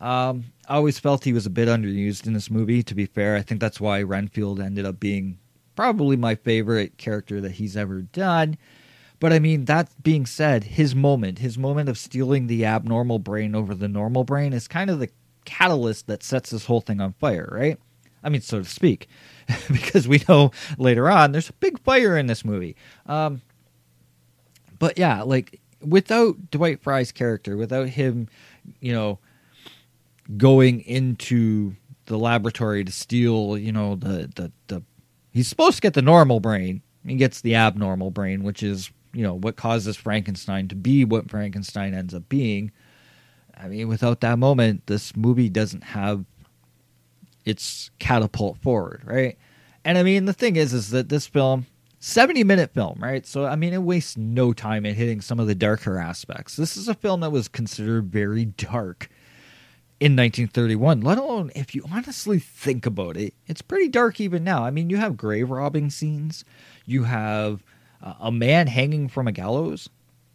Speaker 6: Um, I always felt he was a bit underused in this movie. To be fair, I think that's why Renfield ended up being probably my favorite character that he's ever done. But I mean, that being said, his moment, his moment of stealing the abnormal brain over the normal brain, is kind of the catalyst that sets this whole thing on fire, right? I mean, so to speak. [LAUGHS] because we know later on there's a big fire in this movie. Um, but yeah, like without Dwight Frye's character, without him, you know, going into the laboratory to steal, you know, the the the he's supposed to get the normal brain. He gets the abnormal brain, which is, you know, what causes Frankenstein to be what Frankenstein ends up being. I mean, without that moment, this movie doesn't have its catapult forward, right? And I mean, the thing is, is that this film, 70 minute film, right? So, I mean, it wastes no time in hitting some of the darker aspects. This is a film that was considered very dark in 1931, let alone if you honestly think about it, it's pretty dark even now. I mean, you have grave robbing scenes, you have uh, a man hanging from a gallows.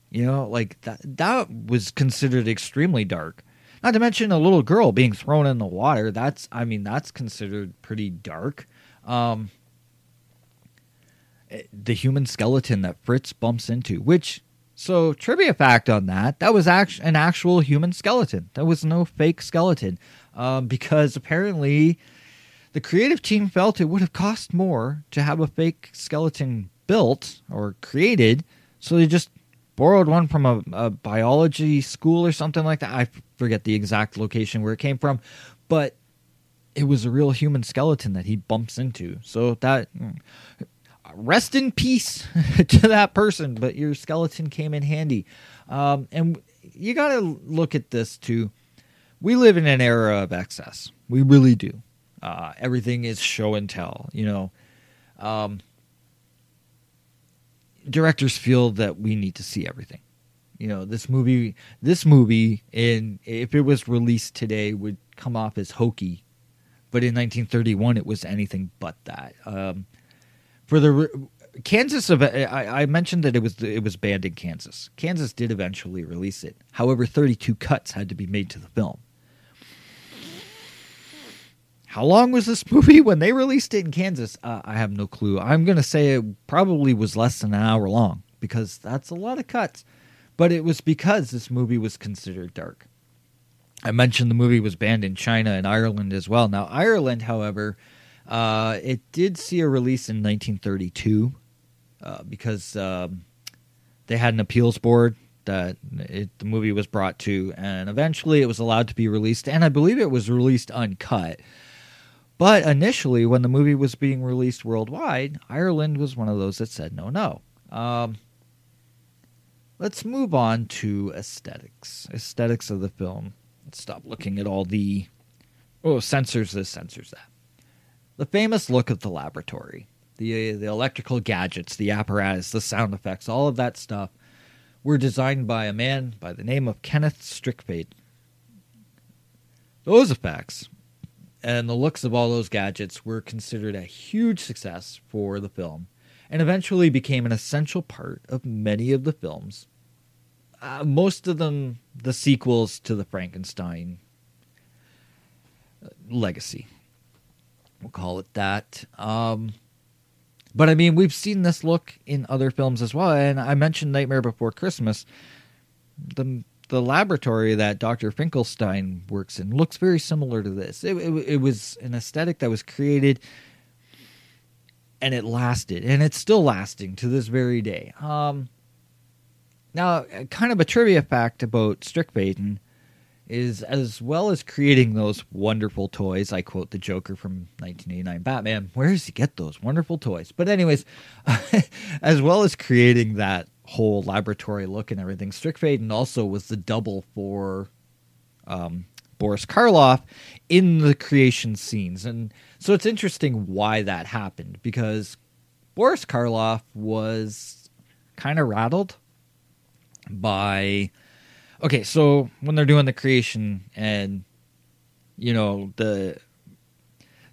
Speaker 6: You know, like that that was considered extremely dark. Not to mention a little girl being thrown in the water. That's, I mean, that's considered pretty dark. Um, eh, the human skeleton that Fritz bumps into, which, so trivia fact on that, that was act- an actual human skeleton. That was no fake skeleton. Um, because apparently the creative team felt it would have cost more to have a fake skeleton built or created. So they just borrowed one from a, a, biology school or something like that. I forget the exact location where it came from, but it was a real human skeleton that he bumps into. So that rest in peace [LAUGHS] to that person, but your skeleton came in handy. Um, and you got to look at this too. We live in an era of excess. We really do. Uh, everything is show and tell. You know, um, directors feel that we need to see everything. You know, this movie, this movie, in if it was released today, would come off as hokey, but in 1931, it was anything but that. Um, for the Kansas, I, I mentioned that it was it was banned in Kansas. Kansas did eventually release it. However, 32 cuts had to be made to the film. How long was this [LAUGHS] movie when they released it in Kansas? Uh, I have no clue. I'm going to say it probably was less than an hour long because that's a lot of cuts. But it was because this movie was considered dark. I mentioned the movie was banned in China and Ireland as well. Now, Ireland, however, uh, it did see a release in 1932 uh, because um, they had an appeals board that it, the movie was brought to, and eventually it was allowed to be released. And I believe it was released uncut. But initially, when the movie was being released worldwide, Ireland was one of those that said no, no. Um, let's move on to aesthetics. Aesthetics of the film. Let's stop looking at all the oh censors this, censors that. The famous look of the laboratory, the the electrical gadgets, the apparatus, the sound effects, all of that stuff were designed by a man by the name of Kenneth Strickfaden. Those effects and the looks of all those gadgets were considered a huge success for the film and eventually became an essential part of many of the films. Uh, most of them, the sequels to the Frankenstein uh, legacy. We'll call it that. Um, but I mean, we've seen this look in other films as well. And I mentioned Nightmare Before Christmas. The the laboratory that Dr. Finkelstein works in looks very similar to this. It, it, it, was an aesthetic that was created and it lasted, and it's still lasting to this very day. Um, now, kind of a trivia fact about Strickfaden is as well as creating those wonderful toys, I quote the Joker from 1989 Batman, where does he get those wonderful toys? But, anyways, [LAUGHS] as well as creating that whole laboratory look and everything. Strickfaden also was the double for um, Boris Karloff in the creation scenes. And so it's interesting why that happened because Boris Karloff was kind of rattled by. Okay, so when they're doing the creation and, you know, the.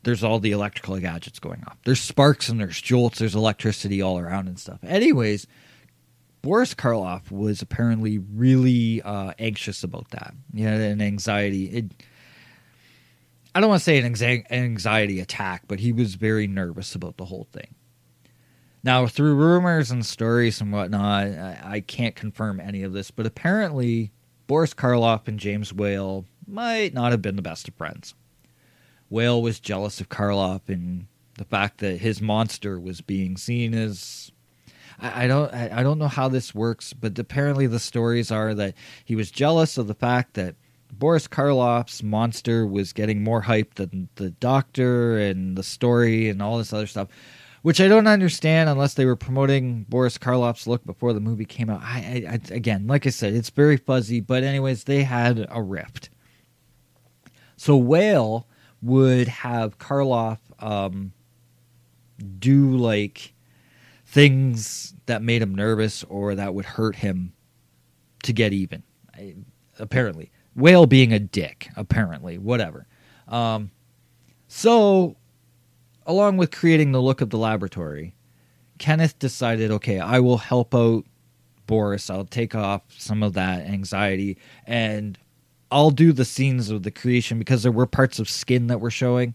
Speaker 6: There's all the electrical gadgets going off. There's sparks and there's jolts. There's electricity all around and stuff. Anyways, Boris Karloff was apparently really uh, anxious about that. He had an anxiety. It, I don't want to say an anxiety attack, but he was very nervous about the whole thing. Now, through rumors and stories and whatnot, I, I can't confirm any of this, but apparently Boris Karloff and James Whale might not have been the best of friends. Whale was jealous of Karloff and the fact that his monster was being seen as I, I don't I, I don't know how this works, but apparently the stories are that he was jealous of the fact that Boris Karloff's monster was getting more hype than the Doctor and the story and all this other stuff, which I don't understand unless they were promoting Boris Karloff's look before the movie came out. I, I, again, like I said, it's very fuzzy, but anyways, they had a rift. So Whale would have Karloff um, do like things that made him nervous or that would hurt him to get even. I, apparently, Whale being a dick. Apparently, whatever. Um, so, along with creating the look of the laboratory, Kenneth decided, okay, I will help out Boris. I'll take off some of that anxiety and I'll do the scenes of the creation because there were parts of skin that were showing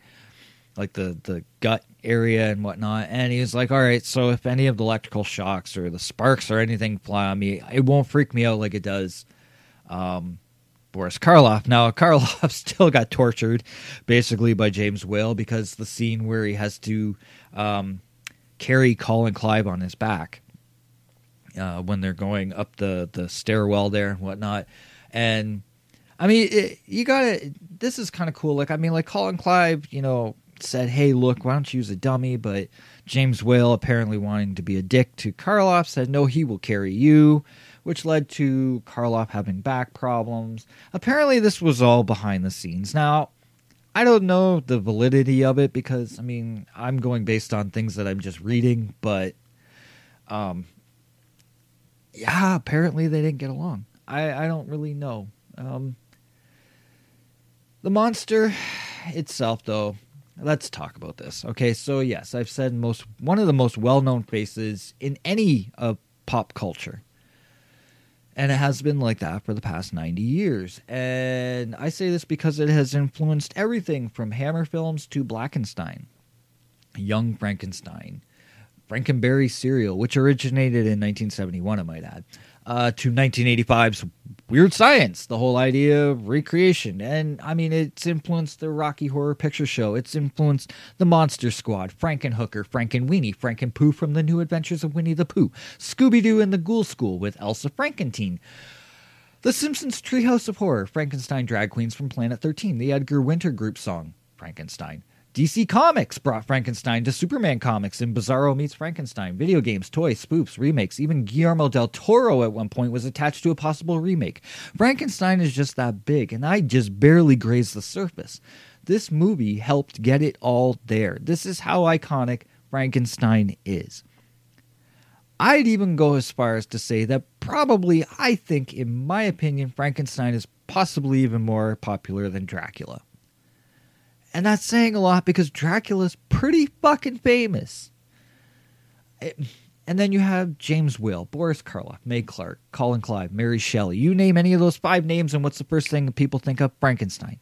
Speaker 6: like the the gut area and whatnot. And he was like, "All right, so if any of the electrical shocks or the sparks or anything fly on me, it won't freak me out like it does." Um, Boris Karloff. Now, [LAUGHS] Karloff still got tortured basically by James Whale because the scene where he has to um, carry Colin Clive on his back uh, when they're going up the, the stairwell there and whatnot. And I mean, it, you gotta, this is kind of cool. Like, I mean, like Colin Clive, you know, said, "Hey, look, why don't you use a dummy?" But James Whale, apparently wanting to be a dick to Karloff, said, "No, he will carry you," which led to Karloff having back problems. Apparently, this was all behind the scenes. Now, I don't know the validity of it because I mean, I'm going based on things that I'm just reading, but um yeah, apparently they didn't get along. I I don't really know. Um the monster itself though let's talk about this. Okay, so yes, I've said most one of the most well-known faces in any of pop culture. And it has been like that for the past 90 years. And I say this because it has influenced everything from Hammer films to Blackenstein, Young Frankenstein, Frankenberry cereal, which originated in 1971, I might add. uh, to 1985's Weird Science, the whole idea of recreation. And I mean, it's influenced the Rocky Horror Picture Show. It's influenced the Monster Squad, Frankenhooker, Frankenweenie, Frankenpooh from the New Adventures of Winnie the Pooh, Scooby Doo and the Ghoul School with Elsa Frankenteen. The Simpsons Treehouse of Horror, Frankenstein Drag Queens from Planet 13, the Edgar Winter Group song, Frankenstein. DC Comics brought Frankenstein to Superman Comics in Bizarro Meets Frankenstein. Video games, toys, spoofs, remakes. Even Guillermo del Toro at one point was attached to a possible remake. Frankenstein is just that big, and I just barely grazed the surface. This movie helped get it all there. This is how iconic Frankenstein is. I'd even go as far as to say that probably, I think, in my opinion, Frankenstein is possibly even more popular than Dracula. And that's saying a lot because Dracula's pretty fucking famous. It- and then you have James Whale, Boris Karloff, Mae Clarke, Colin Clive, Mary Shelley. You name any of those five names, and what's the first thing people think of? Frankenstein.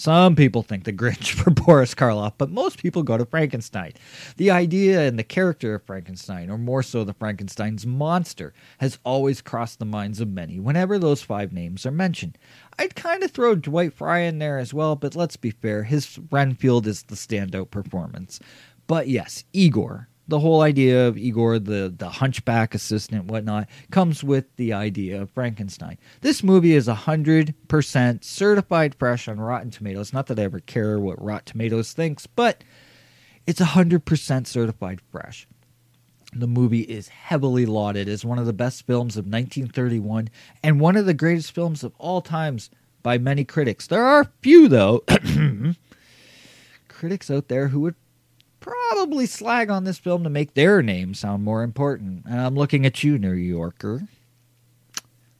Speaker 6: Some people think the Grinch [LAUGHS] for Boris Karloff, but most people go to Frankenstein. The idea and the character of Frankenstein, or more so the Frankenstein's monster, has always crossed the minds of many whenever those five names are mentioned. I'd kind of throw Dwight Frye in there as well, but let's be fair, his Renfield is the standout performance. But yes, Igor, the whole idea of Igor, the, the hunchback assistant, whatnot, comes with the idea of Frankenstein. This movie is 100% certified fresh on Rotten Tomatoes. Not that I ever care what Rotten Tomatoes thinks, but it's 100% certified fresh. The movie is heavily lauded as one of the best films of 1931 and one of the greatest films of all times by many critics. There are few, though, [COUGHS] critics out there who would probably slag on this film to make their name sound more important. And I'm looking at you, New Yorker.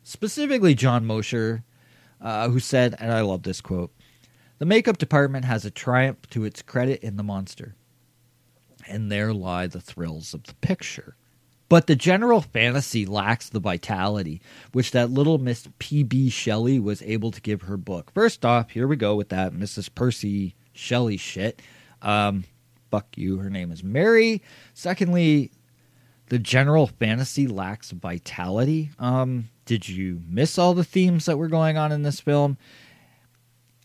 Speaker 6: Specifically, John Mosher, uh, who said, and I love this quote The makeup department has a triumph to its credit in The Monster. And there lie the thrills of the picture. But the general fantasy lacks the vitality which that little Miss P.B. Shelley was able to give her book. First off, here we go with that Mrs. Percy Shelley shit. Um, fuck you, her name is Mary. Secondly, the general fantasy lacks vitality. Um, did you miss all the themes that were going on in this film?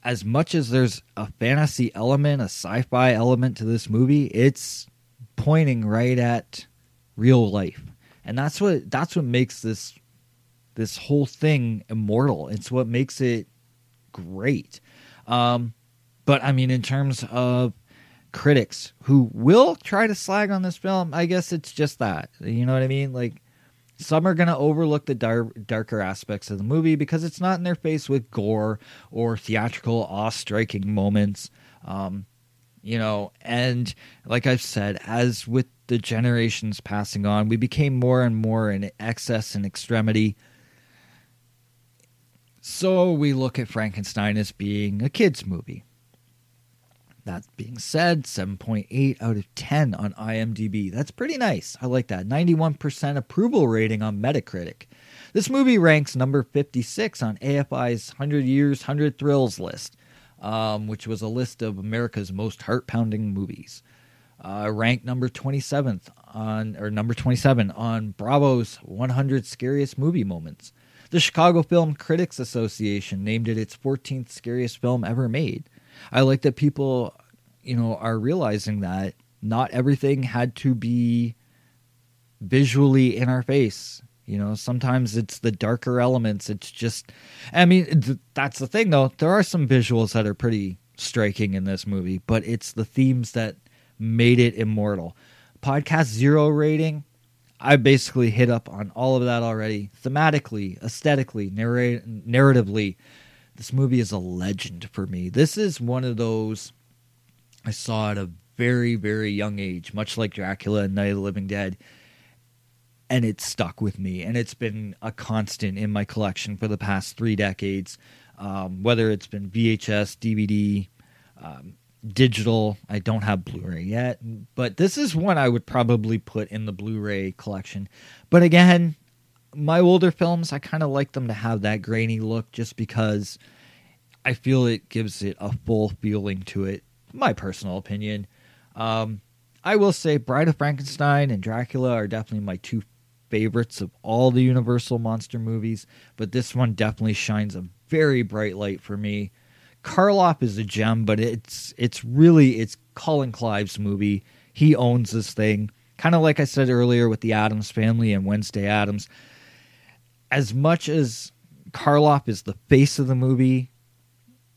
Speaker 6: As much as there's a fantasy element, a sci-fi element to this movie, it's pointing right at real life. And that's what that's what makes this this whole thing immortal. It's what makes it great. Um, but I mean, in terms of critics who will try to slag on this film, I guess it's just that. You know what I mean? Like some are going to overlook the dar- darker aspects of the movie because it's not in their face with gore or theatrical awe-striking moments. Um, you know, and like I've said, as with the generations passing on, we became more and more in excess and extremity. So we look at Frankenstein as being a kids' movie. That being said, 7.8 out of 10 on IMDb. That's pretty nice. I like that. 91% approval rating on Metacritic. This movie ranks number 56 on AFI's 100 Years, 100 Thrills list, um, which was a list of America's most heart pounding movies. Uh, ranked number 27th on, or number 27 on Bravo's 100 Scariest Movie Moments. The Chicago Film Critics Association named it its 14th scariest film ever made. I like that people, you know, are realizing that not everything had to be visually in our face. You know, sometimes it's the darker elements. It's just, I mean, th- that's the thing though. There are some visuals that are pretty striking in this movie, but it's the themes that made it immortal. Podcast zero rating. I basically hit up on all of that already. Thematically, aesthetically, narr- narratively, this movie is a legend for me. This is one of those I saw at a very, very young age, much like Dracula and Night of the Living Dead. And it stuck with me. And it's been a constant in my collection for the past three decades. Um, whether it's been VHS, DVD, um, digital. I don't have Blu ray yet. But this is one I would probably put in the Blu ray collection. But again, my older films, I kind of like them to have that grainy look just because I feel it gives it a full feeling to it. My personal opinion. Um, I will say Bride of Frankenstein and Dracula are definitely my two favorites of all the Universal monster movies, but this one definitely shines a very bright light for me. Karloff is a gem, but it's it's really it's Colin Clive's movie. He owns this thing. Kind of like I said earlier with the Addams family and Wednesday Addams. As much as Karloff is the face of the movie,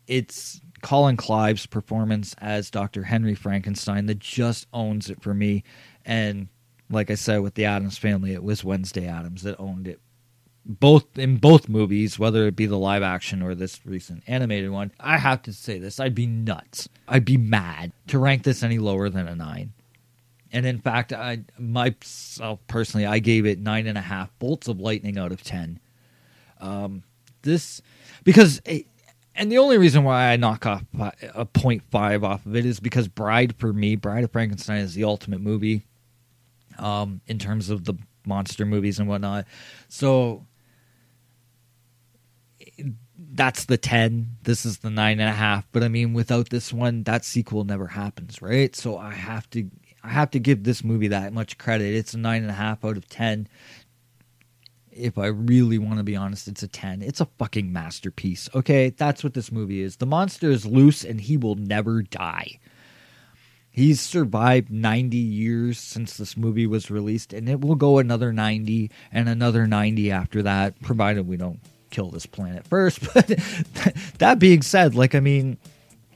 Speaker 6: it's Colin Clive's performance as Dr. Henry Frankenstein that just owns it for me. And like I said with the Addams family, it was Wednesday Addams that owned it. Both in both movies, whether it be the live action or this recent animated one, I have to say this: I'd be nuts. I'd be mad to rank this any lower than a nine. And in fact, I myself personally, I gave it nine and a half bolts of lightning out of ten. Um, this because it, and the only reason why I knock off a 0.5 off of it is because Bride for me, Bride of Frankenstein is the ultimate movie um, in terms of the monster movies and whatnot. So that's the 10. This is the nine and a half. But I mean, without this one, that sequel never happens, right? So I have to. I have to give this movie that much credit. It's a nine and a half out of ten if I really want to be honest, it's a 10. It's a fucking masterpiece. Okay, that's what this movie is. The monster is loose and he will never die. He's survived 90 years since this movie was released, and it will go another 90 and another 90 after that, provided we don't kill this planet first. [LAUGHS] But that being said, like, I mean,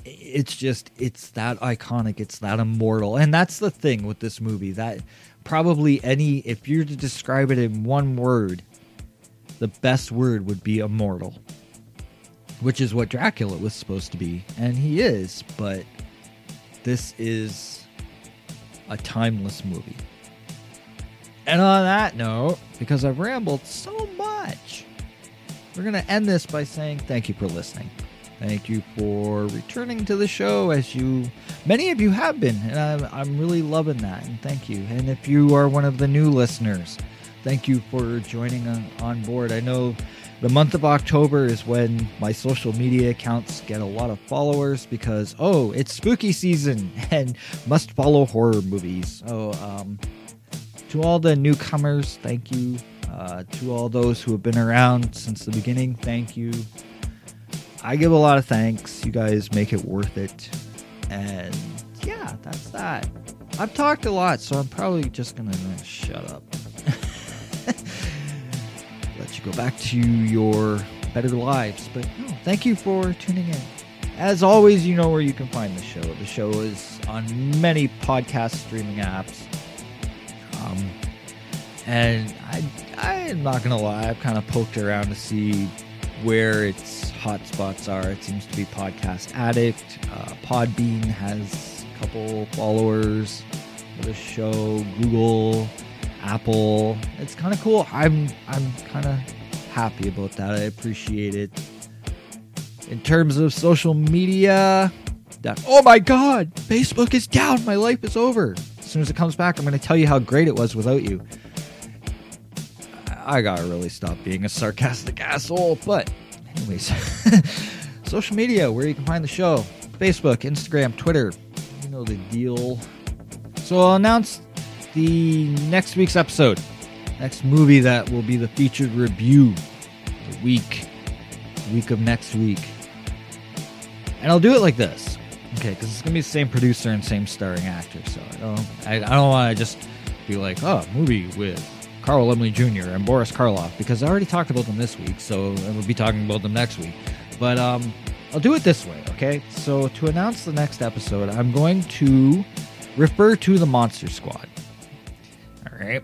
Speaker 6: it's just, it's that iconic, it's that immortal. And that's the thing with this movie that probably any, if you're to describe it in one word, the best word would be immortal, which is what Dracula was supposed to be. And he is, but this is a timeless movie. And on that note, because I've rambled so much, we're going to end this by saying thank you for listening. Thank you for returning to the show, as you, many of you have been, and I'm, I'm really loving that. And thank you. And if you are one of the new listeners, thank you for joining on board. I know the month of October is when my social media accounts get a lot of followers because, oh, it's spooky season [LAUGHS] and must follow horror movies. So, um, to all the newcomers, thank you. Uh, to all those who have been around since the beginning, thank you. I give a lot of thanks. You guys make it worth it. And yeah, that's that. I've talked a lot, so I'm probably just going to shut up [LAUGHS] let you go back to your better lives. But no, thank you for tuning in. As always, you know where you can find the show. The show is on many podcast streaming apps. Um, and I, I'm not gonna lie, I've kind of poked around to see where its hotspots are. It seems to be Podcast Addict. Uh, Podbean has a couple followers for the show. Google Apple. It's kind of cool. I'm I'm kind of happy about that. I appreciate it. In terms of social media, that oh my god, Facebook is down. My life is over. As soon as it comes back, I'm going to tell you how great it was without you. I gotta really stop being a sarcastic asshole. But, anyways, [LAUGHS] social media where you can find the show Facebook, Instagram, Twitter. You know the deal. So I'll announce the next week's episode. Next movie that will be the featured review the week, week of next week. And I'll do it like this, okay? Because it's gonna be the same producer and same starring actor. So I don't, I, I don't want to just be like, oh, movie with Carl Laemmle Jr. and Boris Karloff because I already talked about them this week, so we'll be talking about them next week. But um, I'll do it this way, okay? So to announce the next episode, I'm going to refer to the Monster Squad. All right,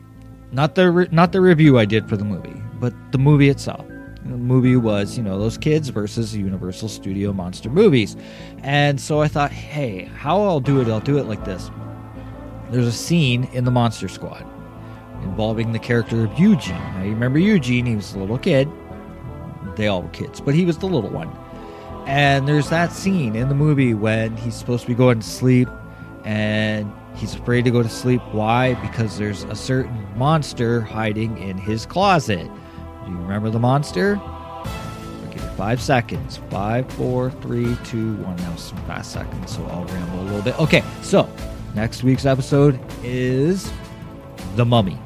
Speaker 6: not the re- not the review I did for the movie, but the movie itself. The movie was, you know, those kids versus Universal Studio monster movies. And so I thought, hey, how I'll do it, I'll do it like this. There's a scene in the Monster Squad involving the character of Eugene. Now, you remember Eugene, he was a little kid. They all were kids, but he was the little one. And there's that scene in the movie when he's supposed to be going to sleep and he's afraid to go to sleep. Why? Because there's a certain monster hiding in his closet. Do you remember the monster? Five seconds. Five, four, three, two, one. Now some fast seconds, so I'll ramble a little bit. Okay, so next week's episode is The Mummy.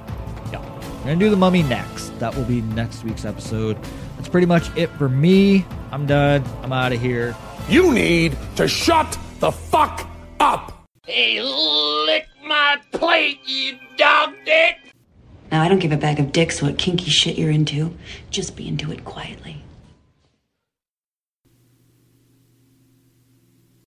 Speaker 6: Yeah. We're gonna do the mummy next. That will be next week's episode. That's pretty much it for me. I'm done. I'm out of here.
Speaker 9: You need to shut the fuck up.
Speaker 7: Hey, lick my plate, you dog dick!
Speaker 10: Now, I don't give a bag of dicks what kinky shit you're into. Just be into it quietly.